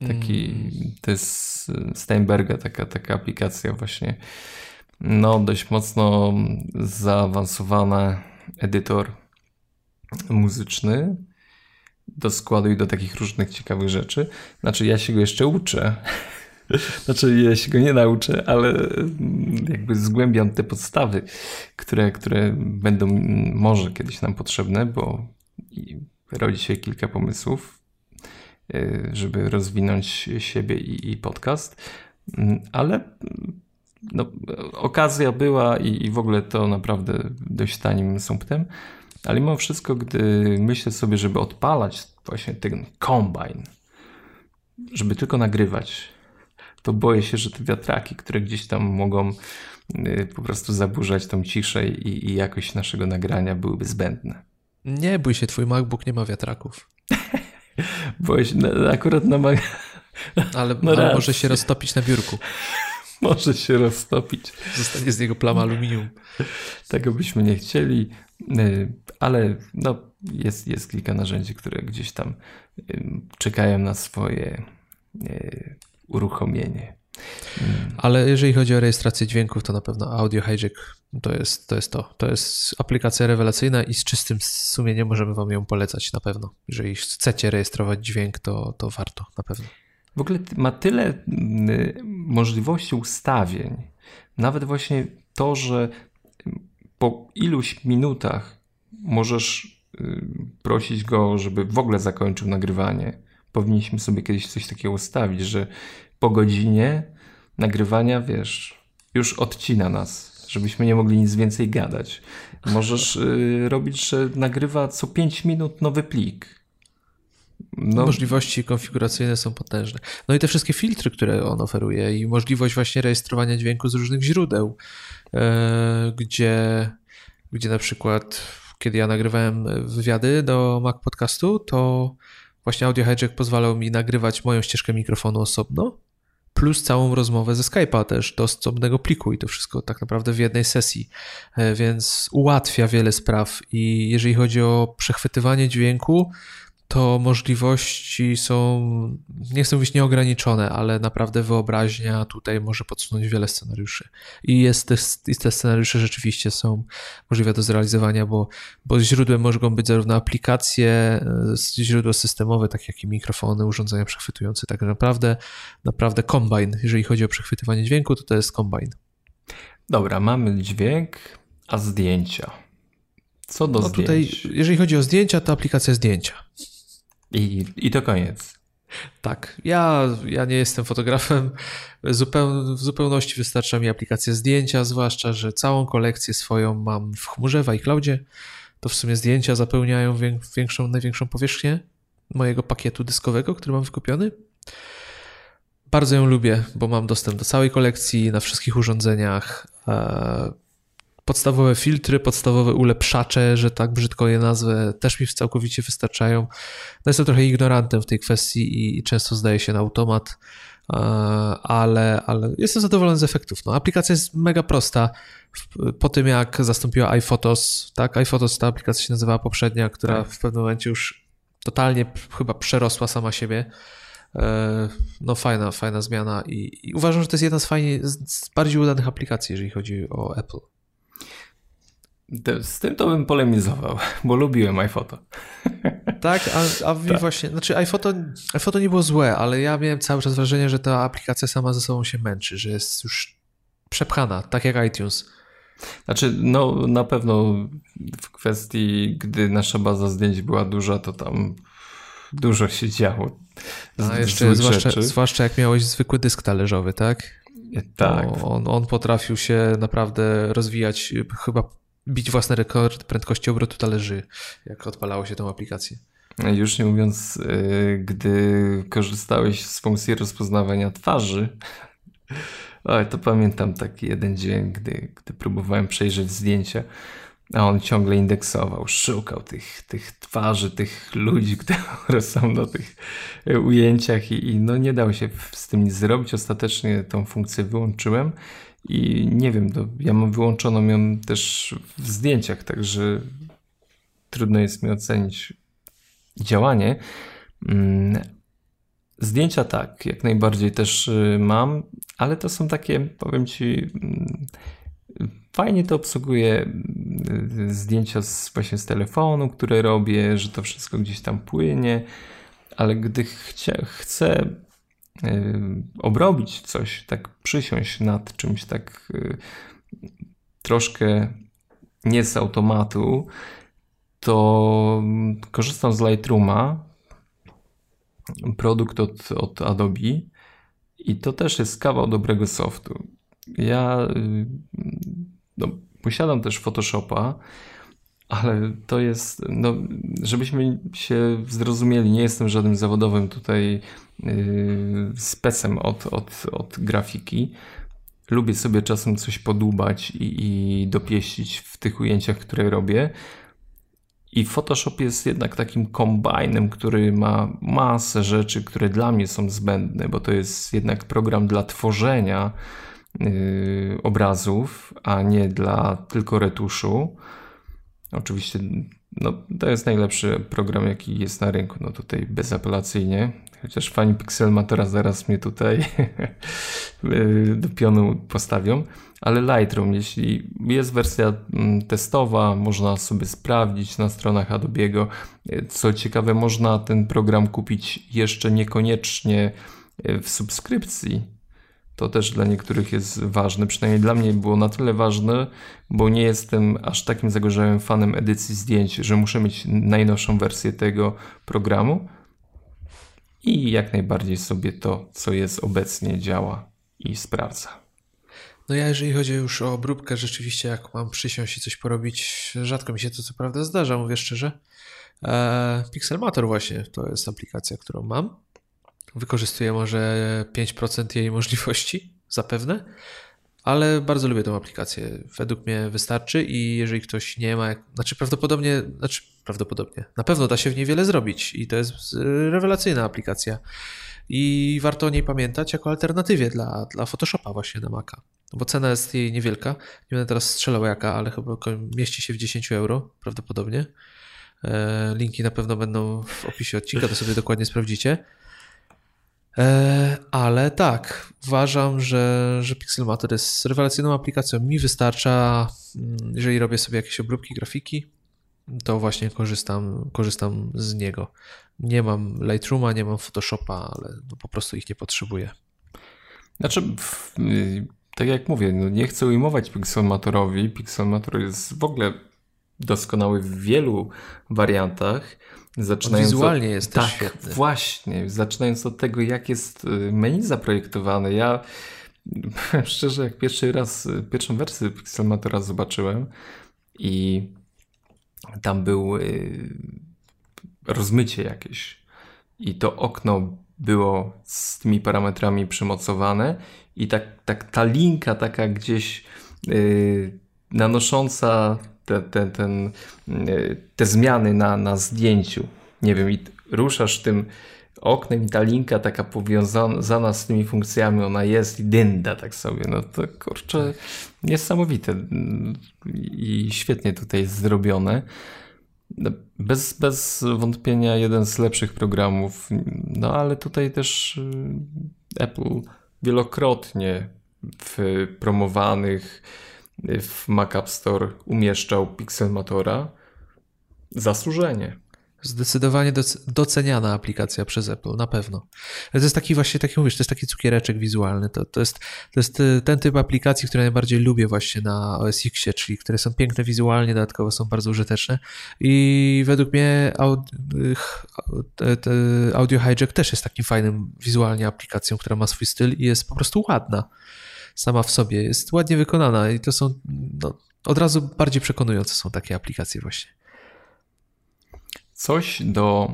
Taki, mm. to jest Steinberga, taka, taka aplikacja właśnie. No, dość mocno zaawansowany edytor muzyczny do składu i do takich różnych ciekawych rzeczy. Znaczy, ja się go jeszcze uczę. Znaczy, ja się go nie nauczę, ale jakby zgłębiam te podstawy, które, które będą może kiedyś nam potrzebne, bo rodzi się kilka pomysłów, e, żeby rozwinąć siebie i, i podcast, mm, ale no, okazja była i, i w ogóle to naprawdę dość tanim sumptem, ale mimo wszystko, gdy myślę sobie, żeby odpalać właśnie ten kombine, żeby tylko nagrywać, to boję się, że te wiatraki, które gdzieś tam mogą y, po prostu zaburzać tą ciszę i, i jakość naszego nagrania byłyby zbędne. Nie bój się, twój MacBook nie ma wiatraków. boję się, no, akurat na Mac... Ale, no ale może się roztopić na biurku. może się roztopić. Zostanie z niego plama aluminium. Tego byśmy nie chcieli, y, ale no, jest, jest kilka narzędzi, które gdzieś tam y, czekają na swoje uruchomienie. Ale jeżeli chodzi o rejestrację dźwięków, to na pewno Audio Hijack to jest to. Jest to. to jest aplikacja rewelacyjna i z czystym sumieniem możemy Wam ją polecać na pewno. Jeżeli chcecie rejestrować dźwięk, to, to warto na pewno. W ogóle ma tyle mm, możliwości ustawień. Nawet właśnie to, że po iluś minutach możesz y, prosić go, żeby w ogóle zakończył nagrywanie powinniśmy sobie kiedyś coś takiego ustawić, że po godzinie nagrywania, wiesz, już odcina nas, żebyśmy nie mogli nic więcej gadać. Możesz y, robić, że nagrywa co 5 minut nowy plik. No. Możliwości konfiguracyjne są potężne. No i te wszystkie filtry, które on oferuje, i możliwość właśnie rejestrowania dźwięku z różnych źródeł, yy, gdzie, gdzie na przykład, kiedy ja nagrywałem wywiady do Mac Podcastu, to Właśnie Audio Hijack pozwalał mi nagrywać moją ścieżkę mikrofonu osobno, plus całą rozmowę ze Skype'a też do osobnego pliku i to wszystko tak naprawdę w jednej sesji, e, więc ułatwia wiele spraw i jeżeli chodzi o przechwytywanie dźwięku, to możliwości są, nie chcę mówić nieograniczone, ale naprawdę wyobraźnia tutaj może podsunąć wiele scenariuszy. I jest te, te scenariusze rzeczywiście są możliwe do zrealizowania, bo, bo źródłem mogą być zarówno aplikacje, e, źródło systemowe, takie jak i mikrofony, urządzenia przechwytujące. Tak naprawdę, naprawdę combine, jeżeli chodzi o przechwytywanie dźwięku, to to jest combine. Dobra, mamy dźwięk, a zdjęcia. Co do no zdjęć? Tutaj, jeżeli chodzi o zdjęcia, to aplikacja zdjęcia. I, i to koniec. Tak, ja, ja nie jestem fotografem. Zupeł, w zupełności wystarcza mi aplikacja zdjęcia, zwłaszcza, że całą kolekcję swoją mam w chmurze, w iCloudzie. To w sumie zdjęcia zapełniają większą, największą powierzchnię mojego pakietu dyskowego, który mam wykupiony. Bardzo ją lubię, bo mam dostęp do całej kolekcji na wszystkich urządzeniach. Podstawowe filtry, podstawowe ulepszacze, że tak brzydko je nazwę, też mi całkowicie wystarczają. No jestem trochę ignorantem w tej kwestii i często zdaje się na automat, e, ale, ale jestem zadowolony z efektów. No, aplikacja jest mega prosta. Po tym jak zastąpiła iPhotos, tak, iPhotos ta aplikacja się nazywała poprzednia, która tak. w pewnym momencie już totalnie chyba przerosła sama siebie. E, no fajna, fajna zmiana i, i uważam, że to jest jedna z, fajnie, z bardziej udanych aplikacji, jeżeli chodzi o Apple. Z tym to bym polemizował, bo lubiłem iPhoto. Tak, a, a tak. właśnie, znaczy iPhoto, iPhoto nie było złe, ale ja miałem cały czas wrażenie, że ta aplikacja sama ze sobą się męczy, że jest już przepchana, tak jak iTunes. Znaczy, no na pewno w kwestii, gdy nasza baza zdjęć była duża, to tam dużo się działo. A jeszcze zwłaszcza, zwłaszcza jak miałeś zwykły dysk talerzowy, tak? Tak. On, on potrafił się naprawdę rozwijać chyba bić własny rekord prędkości obrotu talerzy, jak odpalało się tą aplikację. Już nie mówiąc, y, gdy korzystałeś z funkcji rozpoznawania twarzy, Oj, to pamiętam taki jeden dzień, gdy, gdy próbowałem przejrzeć zdjęcia, a on ciągle indeksował, szukał tych, tych twarzy, tych ludzi, które są na tych ujęciach i, i no nie dało się z tym nic zrobić. Ostatecznie tą funkcję wyłączyłem i nie wiem, to ja mam wyłączoną ją też w zdjęciach, także trudno jest mi ocenić działanie. Mm, Zdjęcia tak, jak najbardziej też y, mam, ale to są takie, powiem ci, mm, fajnie to obsługuje y, zdjęcia z, właśnie z telefonu, które robię, że to wszystko gdzieś tam płynie, ale gdy chcia, chcę obrobić coś, tak przysiąść nad czymś tak troszkę nie z automatu, to korzystam z Lightrooma, produkt od, od Adobe i to też jest kawał dobrego softu. Ja no, posiadam też Photoshopa, ale to jest, no, żebyśmy się zrozumieli, nie jestem żadnym zawodowym tutaj yy, specem od, od, od grafiki. Lubię sobie czasem coś podłubać i, i dopieścić w tych ujęciach, które robię. I Photoshop jest jednak takim kombajnem, który ma masę rzeczy, które dla mnie są zbędne, bo to jest jednak program dla tworzenia yy, obrazów, a nie dla tylko retuszu. Oczywiście no, to jest najlepszy program, jaki jest na rynku, no tutaj bezapelacyjnie. Chociaż fani Pixelmatora zaraz mnie tutaj do pionu postawią. Ale Lightroom, jeśli jest wersja mm, testowa, można sobie sprawdzić na stronach Adobe'ego. Co ciekawe, można ten program kupić jeszcze niekoniecznie e, w subskrypcji. To też dla niektórych jest ważne, przynajmniej dla mnie było na tyle ważne, bo nie jestem aż takim zagorzałym fanem edycji zdjęć, że muszę mieć najnowszą wersję tego programu i jak najbardziej sobie to, co jest obecnie, działa i sprawdza. No ja jeżeli chodzi już o obróbkę, rzeczywiście jak mam przysiąść i coś porobić, rzadko mi się to co prawda zdarza, mówię szczerze. Eee, Pixelmator właśnie to jest aplikacja, którą mam. Wykorzystuję może 5% jej możliwości, zapewne ale bardzo lubię tą aplikację. Według mnie wystarczy i jeżeli ktoś nie ma, znaczy prawdopodobnie, znaczy prawdopodobnie, na pewno da się w niej wiele zrobić i to jest rewelacyjna aplikacja i warto o niej pamiętać jako alternatywie dla, dla Photoshopa właśnie na Maca, bo cena jest jej niewielka, nie będę teraz strzelał jaka, ale chyba mieści się w 10 euro prawdopodobnie. E, linki na pewno będą w opisie odcinka, to sobie dokładnie sprawdzicie. E, ale tak, uważam, że, że Pixelmator jest rewelacyjną aplikacją. Mi wystarcza, mm, jeżeli robię sobie jakieś obróbki grafiki, to właśnie korzystam, korzystam z niego. Nie mam Lightrooma, nie mam Photoshopa, ale no po prostu ich nie potrzebuję. Znaczy, tak jak mówię, no nie chcę ujmować Pixelmatorowi. Pixelmator jest w ogóle doskonały w wielu wariantach. Zaczynając wizualnie od... jest tak, świetny. właśnie. Zaczynając od tego, jak jest y, menu zaprojektowane. Ja szczerze, jak pierwszy raz, y, pierwszą wersję Pixelmatora zobaczyłem i tam był y, rozmycie jakieś i to okno było z tymi parametrami przymocowane i tak, tak ta linka taka gdzieś nanosząca te, te, ten, te zmiany na, na zdjęciu. Nie wiem, i ruszasz tym oknem i ta linka taka powiązana z tymi funkcjami, ona jest i dynda tak sobie. No to kurczę, niesamowite i świetnie tutaj zrobione. Bez, bez wątpienia jeden z lepszych programów, no ale tutaj też y, Apple wielokrotnie w promowanych w Mac App Store umieszczał Pixelmatora. Zasłużenie. Zdecydowanie doceniana aplikacja przez Apple, na pewno. To jest taki właśnie, tak jak mówisz, to jest taki cukiereczek wizualny. To, to, jest, to jest y, ten typ aplikacji, które najbardziej lubię właśnie na OS X, czyli które są piękne wizualnie, dodatkowo są bardzo użyteczne. I według mnie Audio Hijack też jest takim fajnym wizualnie aplikacją, która ma swój styl i jest po prostu ładna sama w sobie. Jest ładnie wykonana i to są no, od razu bardziej przekonujące są takie aplikacje właśnie. Coś do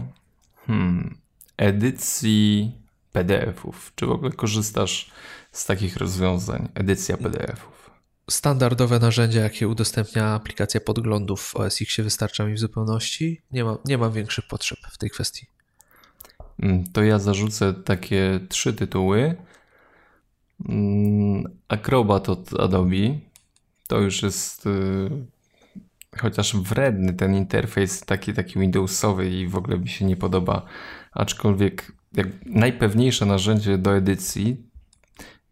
hmm, edycji PDF-ów. Czy w ogóle korzystasz z takich rozwiązań? Edycja PDF-ów. Standardowe narzędzia, jakie udostępnia aplikacja podglądów w OS X wystarcza mi w zupełności. Nie, ma, nie mam większych potrzeb w tej kwestii. Hmm, to ja zarzucę takie trzy tytuły. Mm, Acrobat od Adobe to już jest y, chociaż wredny ten interfejs taki, taki Windowsowy i w ogóle mi się nie podoba. Aczkolwiek jak najpewniejsze narzędzie do edycji.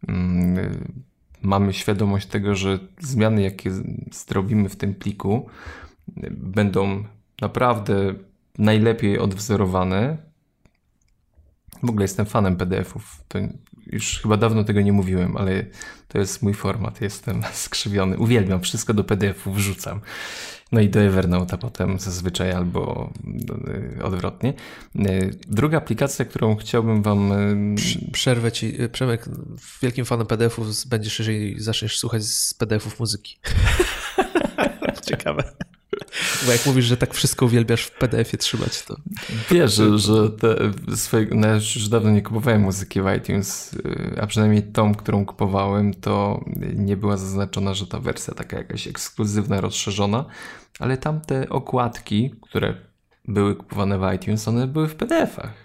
Mm, mamy świadomość tego, że zmiany, jakie zrobimy w tym pliku, będą naprawdę najlepiej odwzorowane. W ogóle jestem fanem PDF-ów. To już chyba dawno tego nie mówiłem, ale to jest mój format. Jestem skrzywiony. Uwielbiam wszystko do PDF-u, wrzucam. No i do Evernote'a potem zazwyczaj albo e, odwrotnie. E, druga aplikacja, którą chciałbym wam... E, przerwę ci. Przemek, wielkim fanem PDF-ów będziesz, jeżeli zaczniesz słuchać z PDF-ów muzyki. Ciekawe. Bo jak mówisz, że tak wszystko uwielbiasz w PDF-ie trzymać, to... Wiesz, że, że te swoje, no ja już dawno nie kupowałem muzyki w iTunes, a przynajmniej tą, którą kupowałem, to nie była zaznaczona, że ta wersja taka jakaś ekskluzywna, rozszerzona, ale tamte okładki, które były kupowane w iTunes, one były w PDF-ach.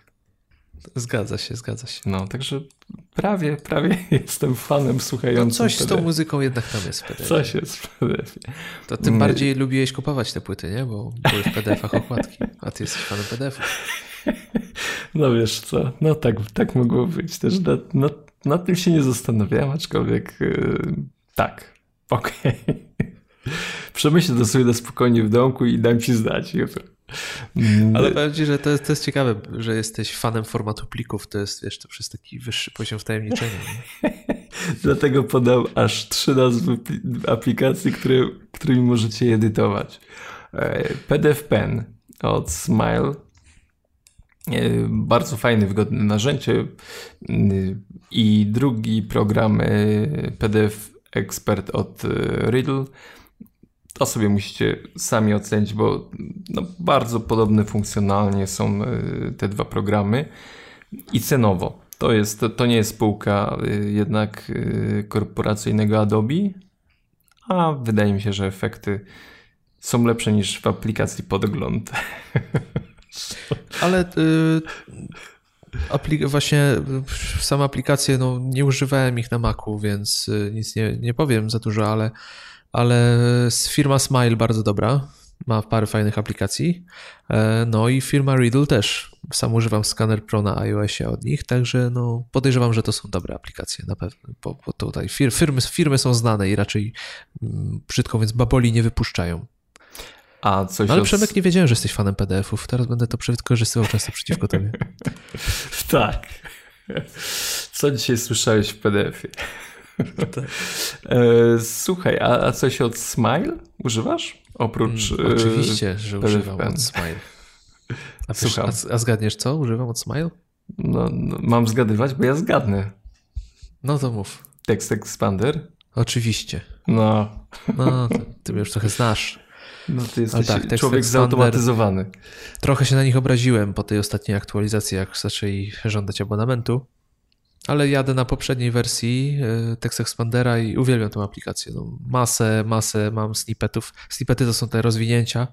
Zgadza się, zgadza się. No, także prawie, prawie jestem fanem słuchającym. No coś z tą muzyką jednak tam jest w PDF. Coś jest w PDF. To tym bardziej lubiłeś kupować te płyty, nie? Bo były w PDF-ach okładki, a ty jesteś fanem PDF-u. No wiesz co, no tak, tak mogło być. Też nad, nad, nad tym się nie zastanawiałem, aczkolwiek yy, tak, okej. Okay. Przemyślę to sobie na spokojnie w domku i dam ci znać jutro. Mm. Ale powiem ci, że to jest, to jest ciekawe, że jesteś fanem formatu plików. To jest, wiesz, to przez taki wyższy poziom wtajemniczenia. Dlatego podam aż trzy nazwy aplikacji, które, którymi możecie edytować. E, PDF Pen od Smile. E, bardzo fajne, wygodne narzędzie. I drugi program e, PDF Expert od Riddle to sobie musicie sami ocenić, bo no, bardzo podobne funkcjonalnie są e, te dwa programy i cenowo. To, jest, to, nie jest spółka e, jednak e, korporacyjnego Adobe, a wydaje mi się, że efekty są lepsze niż w aplikacji Podgląd. Ale y, właśnie same aplikacje, no nie używałem ich na Macu, więc nic nie, nie powiem za dużo, ale ale firma Smile bardzo dobra, ma parę fajnych aplikacji. E, no i firma Riddle też. Sam używam Scanner Pro na iOSie od nich, także no podejrzewam, że to są dobre aplikacje na pewno, bo, bo tutaj firmy, firmy są znane i raczej mm, brzydko więc baboli nie wypuszczają. A coś no, ale Przemek nie wiedziałem, że jesteś fanem PDF-ów. Teraz będę to wykorzystywał często przeciwko tobie. tak. Co dzisiaj słyszałeś w PDF-ie? Tak. E, słuchaj, a, a coś od Smile używasz? Oprócz. Mm, oczywiście, że używam od Smile. A, wiesz, a, a, zgadniesz co? Używam od Smile? No, no, mam zgadywać, bo ja zgadnę. No to mów. Text Expander? Oczywiście. No. No, ty, ty mnie już trochę znasz. No ty jesteś tak, człowiek zautomatyzowany. Trochę się na nich obraziłem po tej ostatniej aktualizacji, jak zaczęli żądać abonamentu. Ale jadę na poprzedniej wersji e, Text Expandera i uwielbiam tę aplikację. No, masę, masę mam snippetów. Snippety to są te rozwinięcia,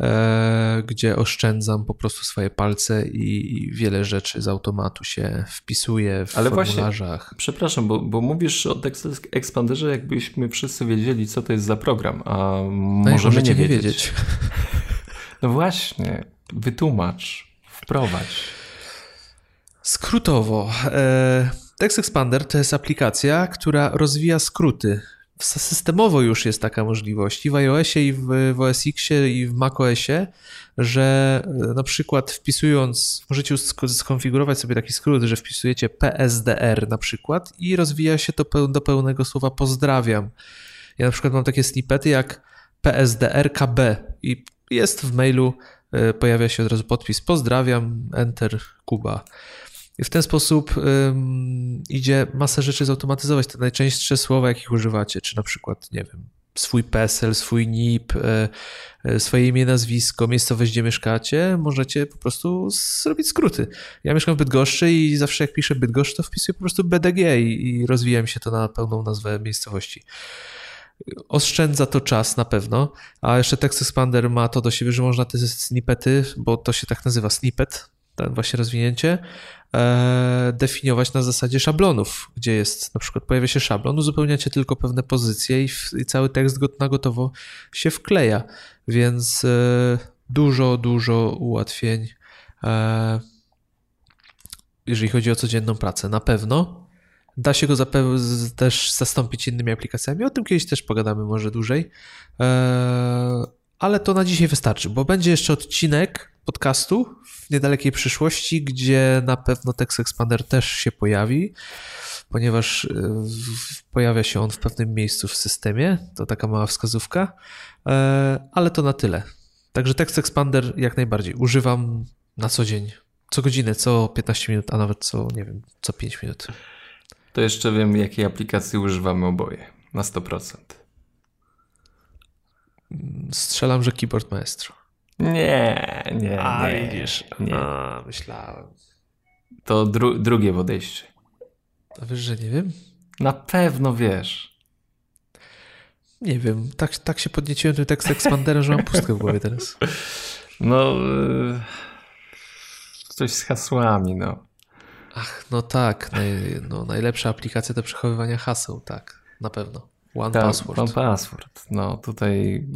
e, gdzie oszczędzam po prostu swoje palce i wiele rzeczy z automatu się wpisuje w Ale formularzach. Właśnie, przepraszam, bo, bo mówisz o Text Expanderze, jakbyśmy wszyscy wiedzieli, co to jest za program, a no możemy nie wiedzieć. wiedzieć. No właśnie, wytłumacz, wprowadź. Skrótowo, e, Text Expander to jest aplikacja, która rozwija skróty. Systemowo już jest taka możliwość i w iOSie, i w, OS Xie, i w macOSie, że e, na przykład wpisując, możecie skonfigurować sobie taki skrót, że wpisujecie PSDR na przykład i rozwija się to do pełnego słowa pozdrawiam. Ja na przykład mam takie snippety jak PSDRKB i jest w mailu, e, pojawia się od razu podpis pozdrawiam, enter, Kuba. I w ten sposób um, idzie masę rzeczy zautomatyzować. Te najczęstsze słowa, jakich używacie, czy na przykład, nie wiem, swój PESEL, swój NIP, e, e, swoje imię, nazwisko, miejscowość, gdzie mieszkacie, możecie po prostu zrobić skróty. Ja mieszkam w Bydgoszczy i zawsze jak piszę Bydgoszcz, to wpisuję po prostu BDG i, i rozwijam się to na pełną nazwę miejscowości. Oszczędza to czas na pewno, a jeszcze Text Expander ma to do siebie, że można te snippety, bo to się tak nazywa snippet, ten właśnie rozwinięcie, e, definiować na zasadzie szablonów, gdzie jest na przykład pojawia się szablon, uzupełniacie tylko pewne pozycje i, w, i cały tekst na gotowo się wkleja, więc e, dużo, dużo ułatwień. E, jeżeli chodzi o codzienną pracę. Na pewno. Da się go też zastąpić innymi aplikacjami. O tym kiedyś też pogadamy może dłużej. Eee, ale to na dzisiaj wystarczy, bo będzie jeszcze odcinek podcastu w niedalekiej przyszłości, gdzie na pewno Text Expander też się pojawi, ponieważ e, pojawia się on w pewnym miejscu w systemie. To taka mała wskazówka, e, ale to na tyle. Także Text Expander jak najbardziej używam na co dzień, co godzinę, co 15 minut, a nawet co, nie wiem, co 5 minut. To jeszcze wiem, jakiej aplikacji używamy oboje na 100%. Strzelam, że Keyboard Maestro. Nie, nie, A, nie. widzisz. Nie. A, myślałem. To dru drugie podejście. A wiesz, że nie wiem? Na pewno wiesz. Nie wiem, tak, tak się podnieciłem tym tekst Expanderem, że mam pustkę w głowie teraz. No, yy, coś z hasłami, no. Ach, no tak, naj, no, najlepsza aplikacja do przechowywania haseł, tak, na pewno. One Tak, Password. One Password. No tutaj,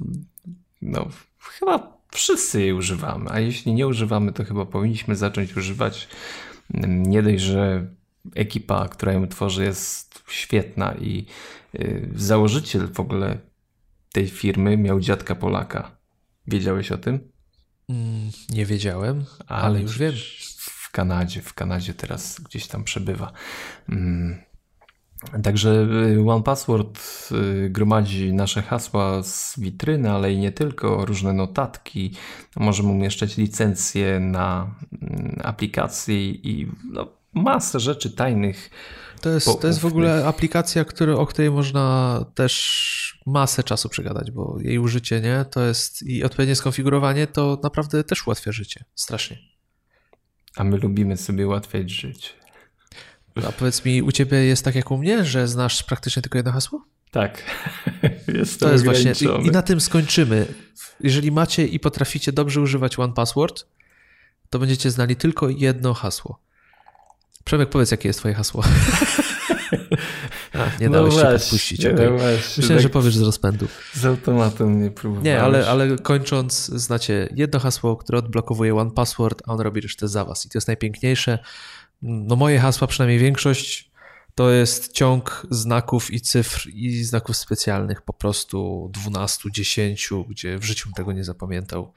no chyba wszyscy jej używamy, a jeśli nie używamy, to chyba powinniśmy zacząć używać. Nie dość, że ekipa, która ją tworzy jest świetna i y, założyciel w ogóle tej firmy miał dziadka Polaka. Wiedziałeś o tym? Mm, nie wiedziałem, ale już wiem. W Kanadzie, w Kanadzie teraz gdzieś tam przebywa. Mm. Także y, OnePassword y, gromadzi nasze hasła z witryny, ale i nie tylko, różne notatki. Możemy umieszczać licencje na mm, aplikacje i no, masę rzeczy tajnych. To jest, to jest w ogóle aplikacja, który, o której można też masę czasu przegadać, bo jej użycie, nie, to jest i odpowiednie skonfigurowanie to naprawdę też ułatwia życie. Strasznie. A my lubimy sobie ułatwiać życie. A powiedz mi, u ciebie jest tak jak u mnie, że znasz praktycznie tylko jedno hasło? Tak. jest to, jest właśnie. I, I, na tym skończymy. Jeżeli macie i potraficie dobrze używać One Password, to będziecie znali tylko jedno hasło. Przemek, powiedz, jakie jest twoje hasło. A, nie no dałeś właśnie, się podpuścić. Okay. No Myślę, tak że powiesz z rozpędu. Z automatem nie próbowałeś. Nie, ale, ale kończąc, znacie jedno hasło, które odblokowuje One Password, a on robi resztę za was. I to jest najpiękniejsze. No moje hasła, przynajmniej większość, to jest ciąg znaków i cyfr i znaków specjalnych, po prostu 12, 10, gdzie w życiu tego nie zapamiętał.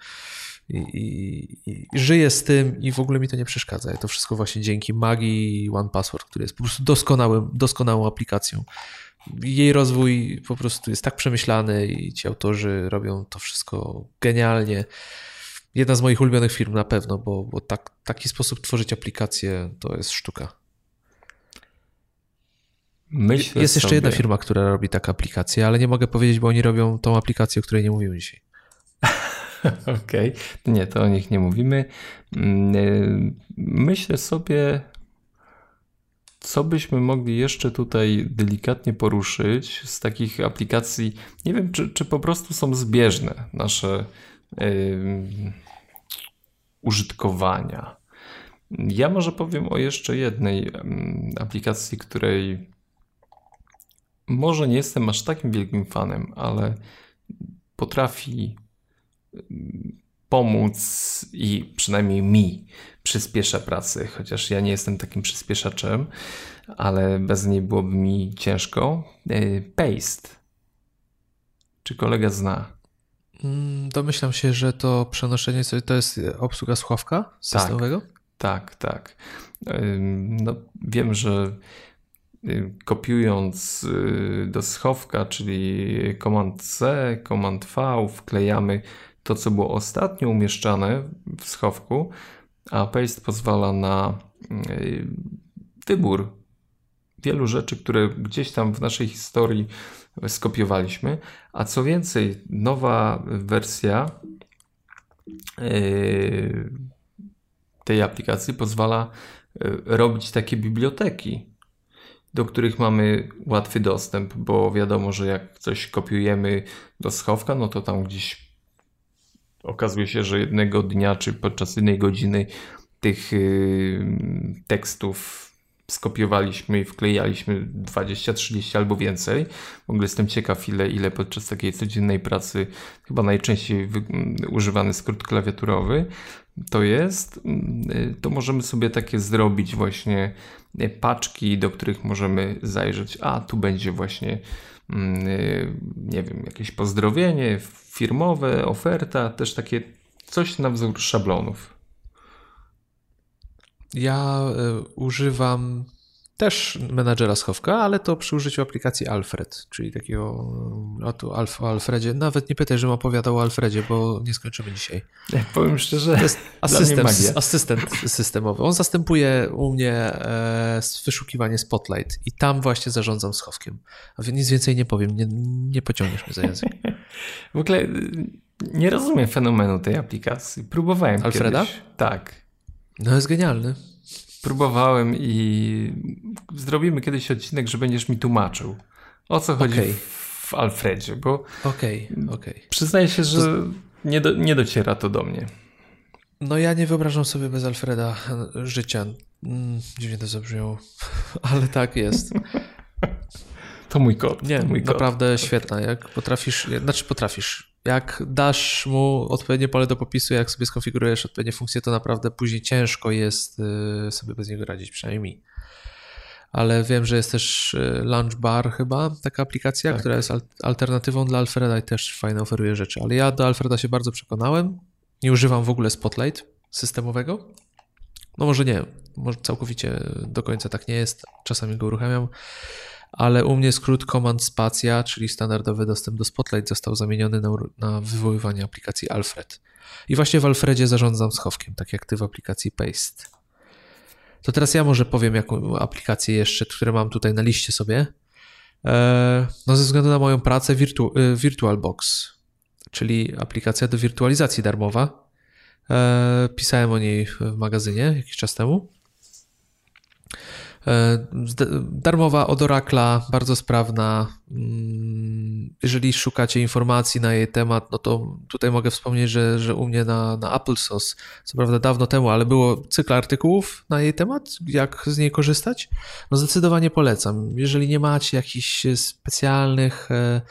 I, i, i, żyję z tym i w ogóle mi to nie przeszkadza. To wszystko właśnie dzięki magii One Password, który jest po prostu doskonałym, doskonałą aplikacją. Jej rozwój po prostu jest tak przemyślany i ci autorzy robią to wszystko genialnie. Jedna z moich ulubionych firm na pewno, bo, bo tak, taki sposób tworzyć aplikacje to jest sztuka. Myślę jest jeszcze sobie... jedna firma, która robi taką aplikację, ale nie mogę powiedzieć, bo oni robią tą aplikację, o której nie mówimy dzisiaj. Okej, okay. nie, to o nich nie mówimy. Mm, y, myślę sobie, co byśmy mogli jeszcze tutaj delikatnie poruszyć z takich aplikacji. Nie wiem, czy, czy po prostu są zbieżne nasze użytkowania. Ja może powiem o jeszcze jednej aplikacji, której może nie jestem aż takim wielkim fanem, ale potrafi pomóc i przynajmniej mi przyspiesza pracę, chociaż ja nie jestem takim przyspieszaczem, ale bez niej byłoby mi ciężko. Paste. Czy kolega zna? Mm, domyślam się, że to przenoszenie to jest obsługa słuchawka systemowego? Tak, tak. tak. No, wiem, że y, kopiując y, do schowka, czyli Command C, Command V, wklejamy to, co było ostatnio umieszczane w schowku, a Paste pozwala na y, wybór wielu rzeczy, które gdzieś tam w naszej historii skopiowaliśmy. A co więcej, nowa wersja y, tej aplikacji pozwala y, robić takie biblioteki, do których mamy łatwy dostęp, bo wiadomo, że jak coś kopiujemy do schowka, no to tam gdzieś okazuje się, że jednego dnia czy podczas jednej godziny tych y, tekstów skopiowaliśmy i wklejaliśmy 20, 30 albo więcej. W ogóle jestem ciekaw, ile, ile podczas takiej codziennej pracy chyba najczęściej wy, używany skrót klawiaturowy to jest, to możemy sobie takie zrobić właśnie paczki, do których możemy zajrzeć. A tu będzie właśnie, nie wiem, jakieś pozdrowienie firmowe, oferta, też takie coś na wzór szablonów. Ja y, używam też menadżera schowka, ale to przy użyciu aplikacji Alfred, czyli takiego o tu Alf, o Alfredzie. Nawet nie pytaj, żebym opowiadał o Alfredzie, bo nie skończymy dzisiaj. Ja powiem szczerze, to jest asystent, asystent systemowy. On zastępuje u mnie e, wyszukiwanie Spotlight i tam właśnie zarządzam schowkiem. A nic więcej nie powiem, nie, nie pociągniesz mnie za język. w ogóle y, nie rozumiem fenomenu tej aplikacji. Próbowałem Alfreda? Kiedyś. Tak. No jest genialny. Próbowałem i zrobimy kiedyś odcinek, że będziesz mi tłumaczył, o co chodzi okay. w Alfredzie, bo okay. Okay. przyznaję się, że to... nie, do, nie dociera to do mnie. No ja nie wyobrażam sobie bez Alfreda życia. Mm, dziwnie to zabrzmiało, ale tak jest. To mój kot. Nie, mój naprawdę kot. świetna. Jak potrafisz, znaczy potrafisz, jak dasz mu odpowiednie pole do popisu, jak sobie skonfigurujesz odpowiednie funkcje, to naprawdę później ciężko jest y, sobie bez niego radzić, przynajmniej mi. Ale wiem, że jest też y, Launch Bar chyba, taka aplikacja, tak. która jest alternatywą dla Alfreda i też fajnie oferuje rzeczy. Ale ja do Alfreda się bardzo przekonałem. Nie używam w ogóle Spotlight systemowego. No może nie, może całkowicie do końca tak nie jest. Czasami go uruchamiam ale u mnie skrót Command Spacja, czyli standardowy dostęp do Spotlight został zamieniony na, na wywoływanie aplikacji Alfred. I właśnie w Alfredzie zarządzam schowkiem, tak jak ty w aplikacji Paste. To teraz ja może powiem, jaką aplikację jeszcze, które mam tutaj na liście sobie. E, no ze względu na moją pracę Virtu e, VirtualBox, czyli aplikacja do wirtualizacji darmowa. E, pisałem o niej w magazynie jakiś czas temu. E, darmowa od Oracla, bardzo sprawna. Mm, jeżeli szukacie informacji na jej temat, no to tutaj mogę wspomnieć, że, że u mnie na, na Applesauce, co prawda dawno temu, ale było cykl artykułów na jej temat, jak z niej korzystać. No zdecydowanie polecam. Jeżeli nie macie jakichś specjalnych e,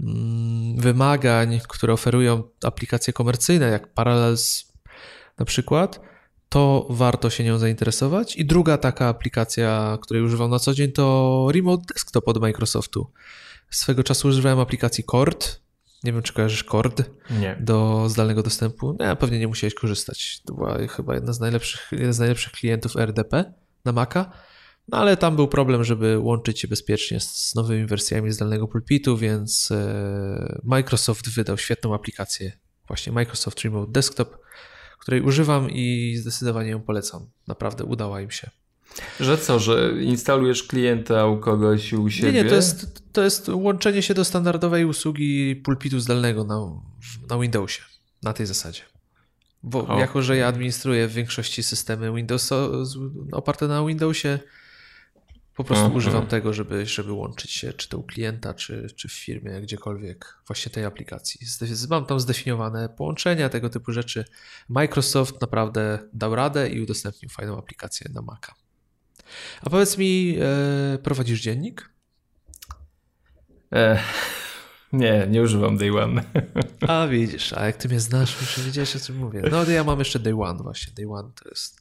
mm, wymagań, które oferują aplikacje komercyjne, jak Parallels na przykład, to warto się nią zainteresować. I druga taka aplikacja, której używam na co dzień, to Remote Desktop od Microsoftu. Swego czasu używałem aplikacji Cord. Nie wiem, czy kojarzysz Cord nie. do zdalnego dostępu. Nie, pewnie nie musiałeś korzystać. To była chyba jedna z najlepszych, jeden z najlepszych klientów RDP na Maca. No ale tam był problem, żeby łączyć się bezpiecznie z, z nowymi wersjami zdalnego pulpitu, więc e, Microsoft wydał świetną aplikację. Właśnie Microsoft Remote Desktop której używam i zdecydowanie ją polecam. Naprawdę udała im się. Że co, że instalujesz klienta u kogoś u siebie? Nie, nie, to jest, to jest łączenie się do standardowej usługi pulpitu zdalnego na, na Windowsie, na tej zasadzie. Bo o. jako, że ja administruję w większości systemy Windows oparte na Windowsie, po prostu Aha. używam tego, żeby, żeby łączyć się czy to u klienta, czy, czy w firmie, gdziekolwiek, właśnie tej aplikacji. Mam tam zdefiniowane połączenia, tego typu rzeczy. Microsoft naprawdę dał radę i udostępnił fajną aplikację na Maca. A powiedz mi, e, prowadzisz dziennik? E, nie, nie używam Day One. A widzisz, a jak ty mnie znasz, już wiedziałeś o czym mówię. No ja mam jeszcze Day One właśnie. Day One to jest...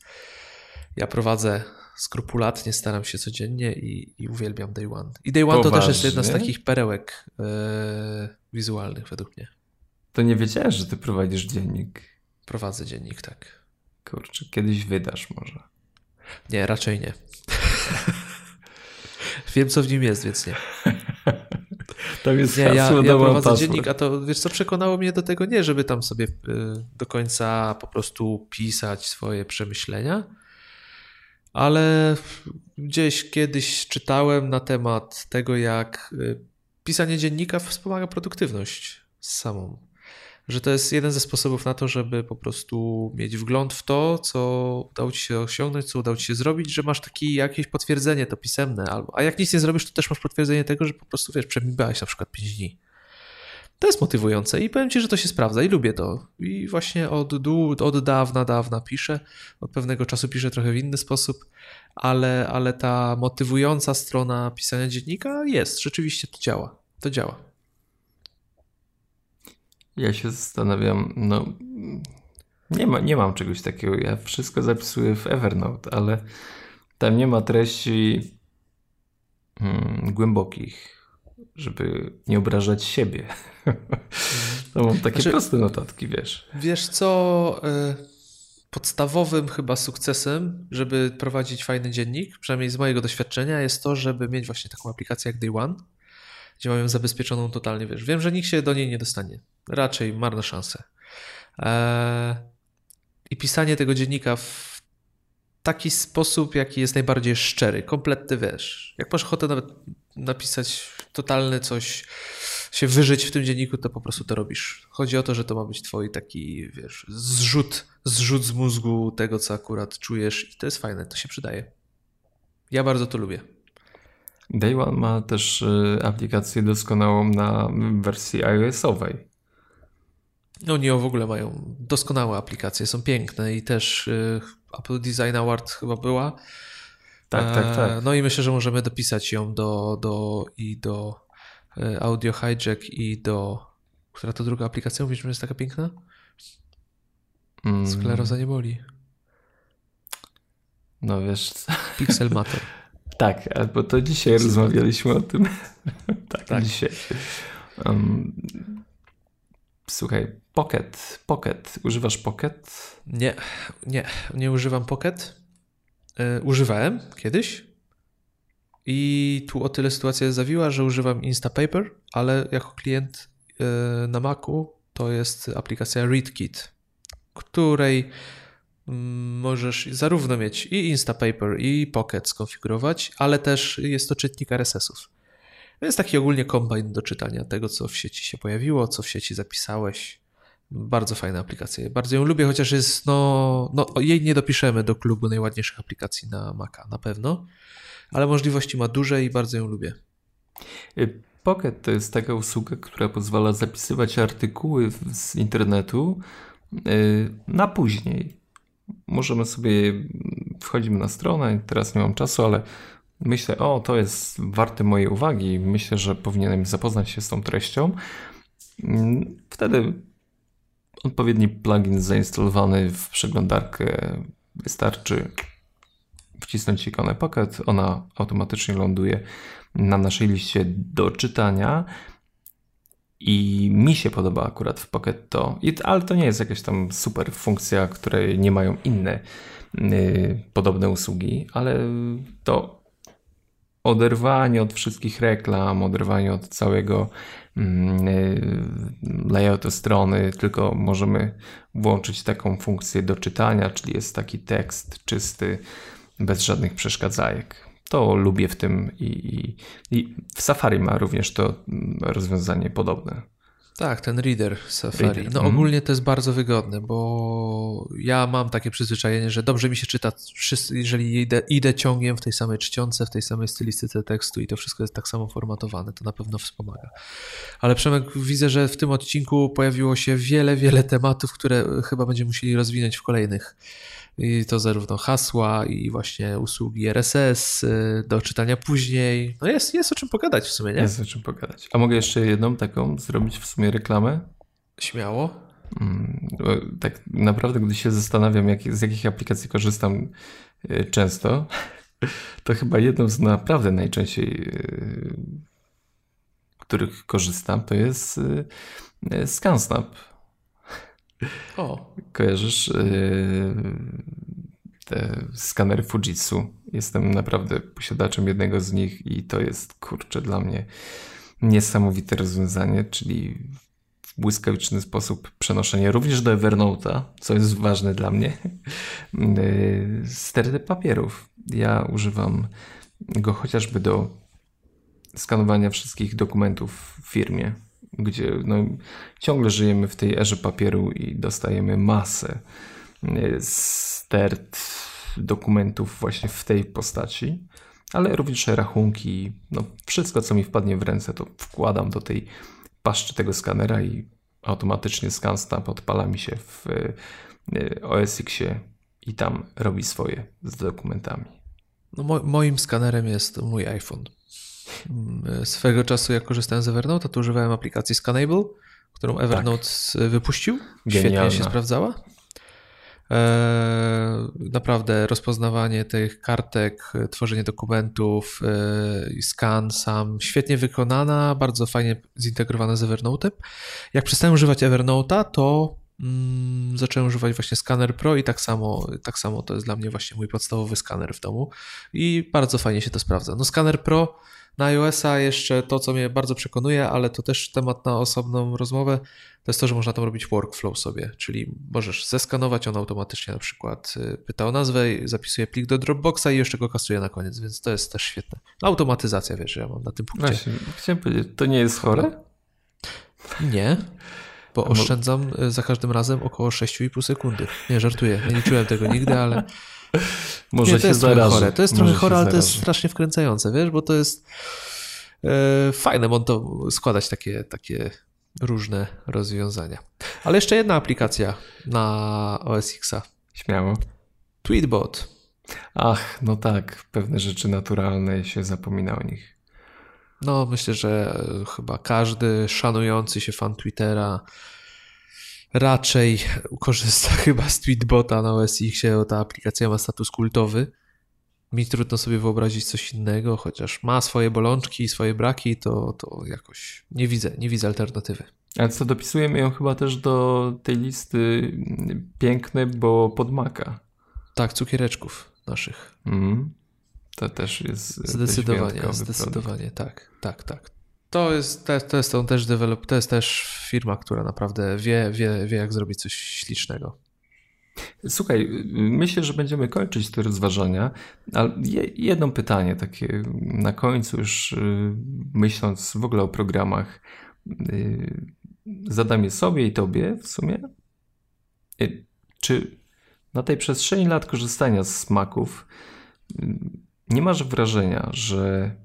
Ja prowadzę skrupulatnie staram się codziennie i, i uwielbiam Day One. I Day One Poważnie? to też jest jedna z takich perełek e, wizualnych według mnie. To nie wiedziałem, że ty prowadzisz dziennik. Prowadzę dziennik, tak. Kurczę, kiedyś wydasz może. Nie, raczej nie. Wiem, co w nim jest, więc nie. Tam jest nie, ja, ja prowadzę dziennik, a to wiesz co przekonało mnie do tego nie, żeby tam sobie y, do końca po prostu pisać swoje przemyślenia, ale gdzieś kiedyś czytałem na temat tego, jak y, pisanie dziennika wspomaga produktywność samą. Że to jest jeden ze sposobów na to, żeby po prostu mieć wgląd w to, co udało ci się osiągnąć, co udało ci się zrobić, że masz takie jakieś potwierdzenie, to pisemne. A jak nic nie zrobisz, to też masz potwierdzenie tego, że po prostu wiesz, przemibałeś na przykład 5 dni. To jest motywujące i powiem Ci, że to się sprawdza i lubię to. I właśnie od, od dawna, dawna piszę. Od pewnego czasu piszę trochę w inny sposób, ale, ale ta motywująca strona pisania dziennika jest. Rzeczywiście to działa. To działa. Ja się zastanawiam, no nie, ma, nie mam czegoś takiego. Ja wszystko zapisuję w Evernote, ale tam nie ma treści hmm, głębokich żeby nie obrażać siebie. to mam takie znaczy, proste notatki, wiesz. Wiesz co, e, podstawowym chyba sukcesem, żeby prowadzić fajny dziennik, przynajmniej z mojego doświadczenia, jest to, żeby mieć właśnie taką aplikację jak Day One, gdzie mają zabezpieczoną totalnie, wiesz. Wiem, że nikt się do niej nie dostanie. Raczej marne szanse. Eee, I pisanie tego dziennika w taki sposób, jaki jest najbardziej szczery, kompletny, wiesz. Jak masz ochotę nawet napisać totalne coś, się wyżyć w tym dzienniku, to po prostu to robisz. Chodzi o to, że to ma być twój taki, wiesz, zrzut, zrzut z mózgu tego, co akurat czujesz i to jest fajne, to się przydaje. Ja bardzo to lubię. Day One ma też y, aplikację doskonałą na wersji iOS-owej. Oni w ogóle mają doskonałe aplikacje, są piękne i też y, Apple Design Award chyba była. Tak, tak, tak. E, no i myślę, że możemy dopisać ją do, do i do e, Audio Hijack i do. Która to druga aplikacja? Mówisz, że jest taka piękna? Mm. Skleroza nie boli. No wiesz. Pixel Matter. tak, bo to dzisiaj rozmawialiśmy o tym. tak, tak, dzisiaj. Um, słuchaj, Pocket. Pocket. Używasz Pocket? Nie, nie, nie używam Pocket. E, używałem kiedyś i tu o tyle sytuacja zawiła, że używam Instapaper, ale jako klient e, na Macu to jest aplikacja ReadKit, której mm, możesz zarówno mieć i Instapaper i Pocket skonfigurować, ale też jest to czytnik RSS-ów. Więc taki ogólnie kombajn do czytania tego, co w sieci się pojawiło, co w sieci zapisałeś. Bardzo fajna aplikacja. Bardzo ją lubię, chociaż jest, no, no, jej nie dopiszemy do klubu najładniejszych aplikacji na Maca, na pewno, ale możliwości ma duże i bardzo ją lubię. Y, Pocket to jest taka usługa, która pozwala zapisywać artykuły z internetu y, na później. Możemy sobie, wchodzimy na stronę, teraz nie mam czasu, ale myślę, o, to jest warte mojej uwagi, myślę, że powinienem zapoznać się z tą treścią. Mm, wtedy odpowiedni plugin zainstalowany w przeglądarkę wystarczy wcisnąć ikonę Pocket, ona automatycznie ląduje na naszej liście do czytania. I mi się podoba akurat w Pocket to, ale to nie jest jakaś tam super funkcja, której nie mają inne y, podobne usługi, ale to oderwanie od wszystkich reklam, oderwanie od całego Mm, y, layoutu strony, tylko możemy włączyć taką funkcję do czytania, czyli jest taki tekst czysty, bez żadnych przeszkadzajek. To lubię w tym i, i, i w Safari ma również to mm, rozwiązanie podobne. Tak, ten reader Safari. Reader. No mhm. ogólnie to jest bardzo wygodne, bo ja mam takie przyzwyczajenie, że dobrze mi się czyta, jeżeli idę, idę ciągiem w tej samej czcionce, w tej samej stylistyce tekstu i to wszystko jest tak samo formatowane, to na pewno wspomaga. Ale Przemek, widzę, że w tym odcinku pojawiło się wiele, wiele tematów, które chyba będziemy musieli rozwinąć w kolejnych i to zarówno hasła i właśnie usługi RSS y, do czytania później. No jest, jest o czym pogadać w sumie, nie? Jest o czym pogadać. A mogę jeszcze jedną taką zrobić w sumie reklamę? Śmiało. Mm, tak naprawdę, gdy się zastanawiam, jak, z jakich aplikacji korzystam y, często, to chyba jedną z naprawdę najczęściej, y, których korzystam, to jest ScanSnap. O. Kojarzysz yy, te skanery Fujitsu? Jestem naprawdę posiadaczem jednego z nich i to jest, kurczę, dla mnie niesamowite rozwiązanie, czyli w błyskawiczny sposób przenoszenie również do Evernote'a, co jest ważne dla mnie, yy, sterty papierów. Ja używam go chociażby do skanowania wszystkich dokumentów w firmie gdzie no, ciągle żyjemy w tej erze papieru i dostajemy masę e, stert dokumentów właśnie w tej postaci, ale również rachunki, no, wszystko co mi wpadnie w ręce to wkładam do tej paszczy tego skanera i automatycznie scan stamp odpala mi się w y, OS Xie i tam robi swoje z dokumentami. No, mo moim skanerem jest mój iPhone. Mm, swego czasu, jak korzystałem z Evernote, to używałem aplikacji Scanable, którą Evernote tak. wypuścił. Genialna. Świetnie się sprawdzała. Eee, naprawdę rozpoznawanie tych kartek, tworzenie dokumentów, scan sam, świetnie wykonana, bardzo fajnie zintegrowana z Evernote'em. Jak przestałem używać Evernote'a, to mm, zacząłem używać właśnie Scanner Pro i tak samo, tak samo to jest dla mnie właśnie mój podstawowy skaner w domu i bardzo fajnie się to sprawdza. No Scanner Pro na iOS-a jeszcze to, co mnie bardzo przekonuje, ale to też temat na osobną rozmowę, to jest to, że można tam robić workflow sobie, czyli możesz zeskanować, on automatycznie na przykład y, pyta o nazwę, zapisuje plik do Dropboxa i jeszcze go kasuje na koniec, więc to jest też świetne. Automatyzacja, wiesz, ja mam na tym punkcie. Właśnie, chciałem powiedzieć, to nie jest chore? Nie, bo oszczędzam y, za każdym razem około 6,5 sekundy. Nie, żartuję, nie liczyłem tego nigdy, ale może nie, to jest trochę chore. To jest trochę chore, ale to jest strasznie wkręcające, wiesz, bo to jest e, fajne to składać takie, takie różne rozwiązania. Ale jeszcze jedna aplikacja na OS Xa. Śmiało. Tweetbot. Ach, no tak, pewne rzeczy naturalne się zapomina o nich. No, myślę, że chyba każdy szanujący się fan Twittera raczej korzysta chyba z Tweetbota na OS X, ta aplikacja ma status kultowy. Mi trudno sobie wyobrazić coś innego, chociaż ma swoje bolączki i swoje braki, to, to jakoś nie widzę, nie widzę alternatywy. Ale co, dopisujemy ją chyba też do tej listy piękne, bo pod maka. Tak, cukiereczków naszych. Mm. To też jest. Zdecydowanie, zdecydowanie, tak, tak, tak. To jest, to, to jest, też develop, to jest też firma, która naprawdę wie, wie, wie, jak zrobić coś ślicznego. Słuchaj, myślę, że będziemy kończyć te rozważania, ale jedno pytanie takie na końcu, już y, myśląc w ogóle o programach, y, zadam je sobie i tobie w sumie. Y, czy na tej przestrzeni lat korzystania z smaków nie masz wrażenia, że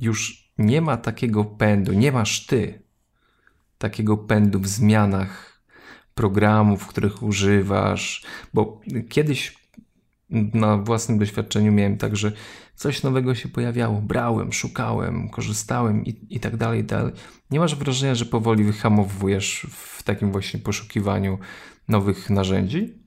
już nie ma takiego pędu, nie masz ty takiego pędu w zmianach programów, których używasz, bo kiedyś na własnym doświadczeniu miałem tak, że coś nowego się pojawiało, brałem, szukałem, korzystałem i, i tak dalej, i dalej. Nie masz wrażenia, że powoli wyhamowujesz w takim właśnie poszukiwaniu nowych narzędzi?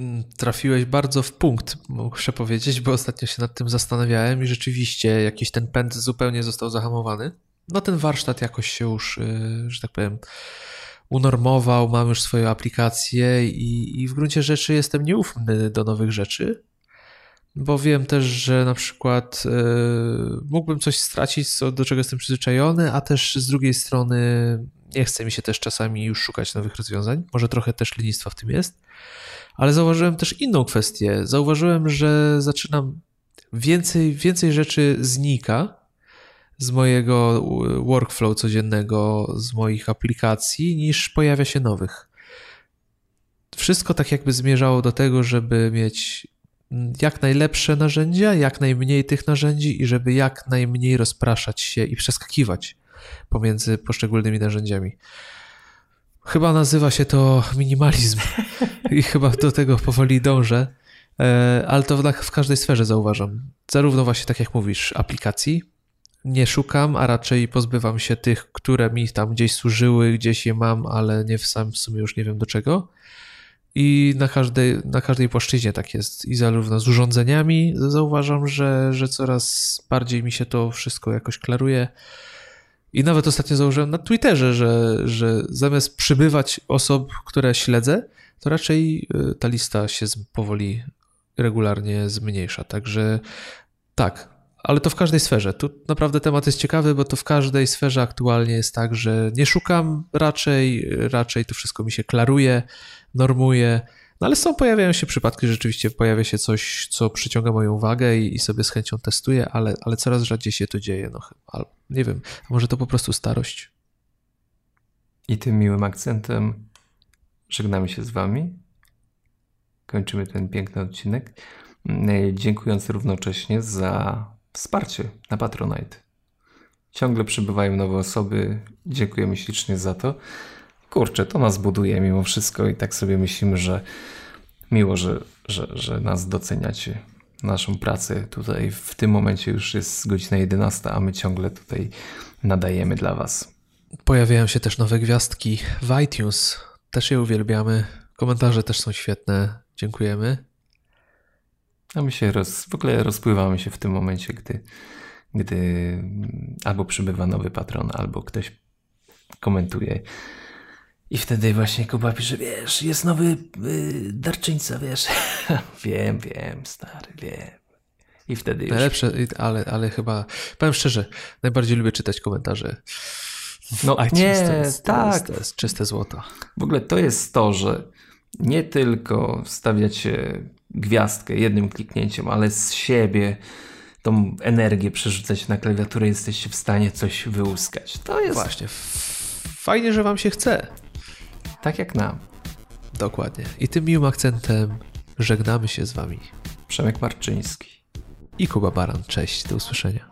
Mm, trafiłeś bardzo w punkt, muszę powiedzieć, bo ostatnio się nad tym zastanawiałem i rzeczywiście jakiś ten pęd zupełnie został zahamowany. No ten warsztat jakoś się już, y, że tak powiem, unormował, mam już swoje aplikacje i, i w gruncie rzeczy jestem nieufny do nowych rzeczy, bo wiem też, że na przykład y, mógłbym coś stracić, co, do czego jestem przyzwyczajony, a też z drugiej strony nie chce mi się też czasami już szukać nowych rozwiązań. Może trochę też lenistwa w tym jest. Ale zauważyłem też inną kwestię. Zauważyłem, że zaczynam więcej, więcej rzeczy znika z mojego workflow codziennego, z moich aplikacji, niż pojawia się nowych. Wszystko tak jakby zmierzało do tego, żeby mieć jak najlepsze narzędzia, jak najmniej tych narzędzi i żeby jak najmniej rozpraszać się i przeskakiwać pomiędzy poszczególnymi narzędziami. Chyba nazywa się to minimalizm i chyba do tego powoli dążę, e, ale to w każdej sferze zauważam. Zarówno właśnie tak jak mówisz, aplikacji nie szukam, a raczej pozbywam się tych, które mi tam gdzieś służyły, gdzieś je mam, ale nie w sam w sumie już nie wiem do czego. I na każdej, na każdej płaszczyźnie tak jest. I zarówno z urządzeniami zauważam, że, że coraz bardziej mi się to wszystko jakoś klaruje. I nawet ostatnio założyłem na Twitterze, że, że zamiast przybywać osób, które śledzę, to raczej y, ta lista się powoli regularnie zmniejsza. Także tak, ale to w każdej sferze. Tu naprawdę temat jest ciekawy, bo to w każdej sferze aktualnie jest tak, że nie szukam raczej, raczej to wszystko mi się klaruje, normuje. No ale są, pojawiają się przypadki, że rzeczywiście pojawia się coś, co przyciąga moją uwagę i, i sobie z chęcią testuję, ale, ale coraz rzadziej się to dzieje. No, nie wiem, może to po prostu starość. I tym miłym akcentem żegnamy się z Wami. Kończymy ten piękny odcinek. Dziękując równocześnie za wsparcie na Patronite. Ciągle przybywają nowe osoby. Dziękujemy ślicznie za to. Kurczę, to nas buduje mimo wszystko i tak sobie myślimy, że miło, że, że, że nas doceniacie. Naszą pracę tutaj w tym momencie już jest godzina 11, a my ciągle tutaj nadajemy dla Was. Pojawiają się też nowe gwiazdki w iTunes. Też je uwielbiamy. Komentarze też są świetne. Dziękujemy. A my się roz, w ogóle rozpływamy się w tym momencie, gdy, gdy albo przybywa nowy patron, albo ktoś komentuje. I wtedy właśnie Kuba pisze, wiesz, jest nowy y, darczyńca, wiesz. wiem, wiem, stary, wiem. I wtedy już... Najlepsze, ale, ale chyba, powiem szczerze, najbardziej lubię czytać komentarze. No nie, to jest, tak. To jest, czyste złoto. W ogóle to jest to, że nie tylko stawiacie gwiazdkę jednym kliknięciem, ale z siebie tą energię przerzucać na klawiaturę, jesteście w stanie coś wyłuskać. To jest Właśnie. Fajnie, że wam się chce tak jak nam. Dokładnie. I tym miłym akcentem żegnamy się z Wami. Przemek Marczyński. I Kuba Baran. Cześć, do usłyszenia.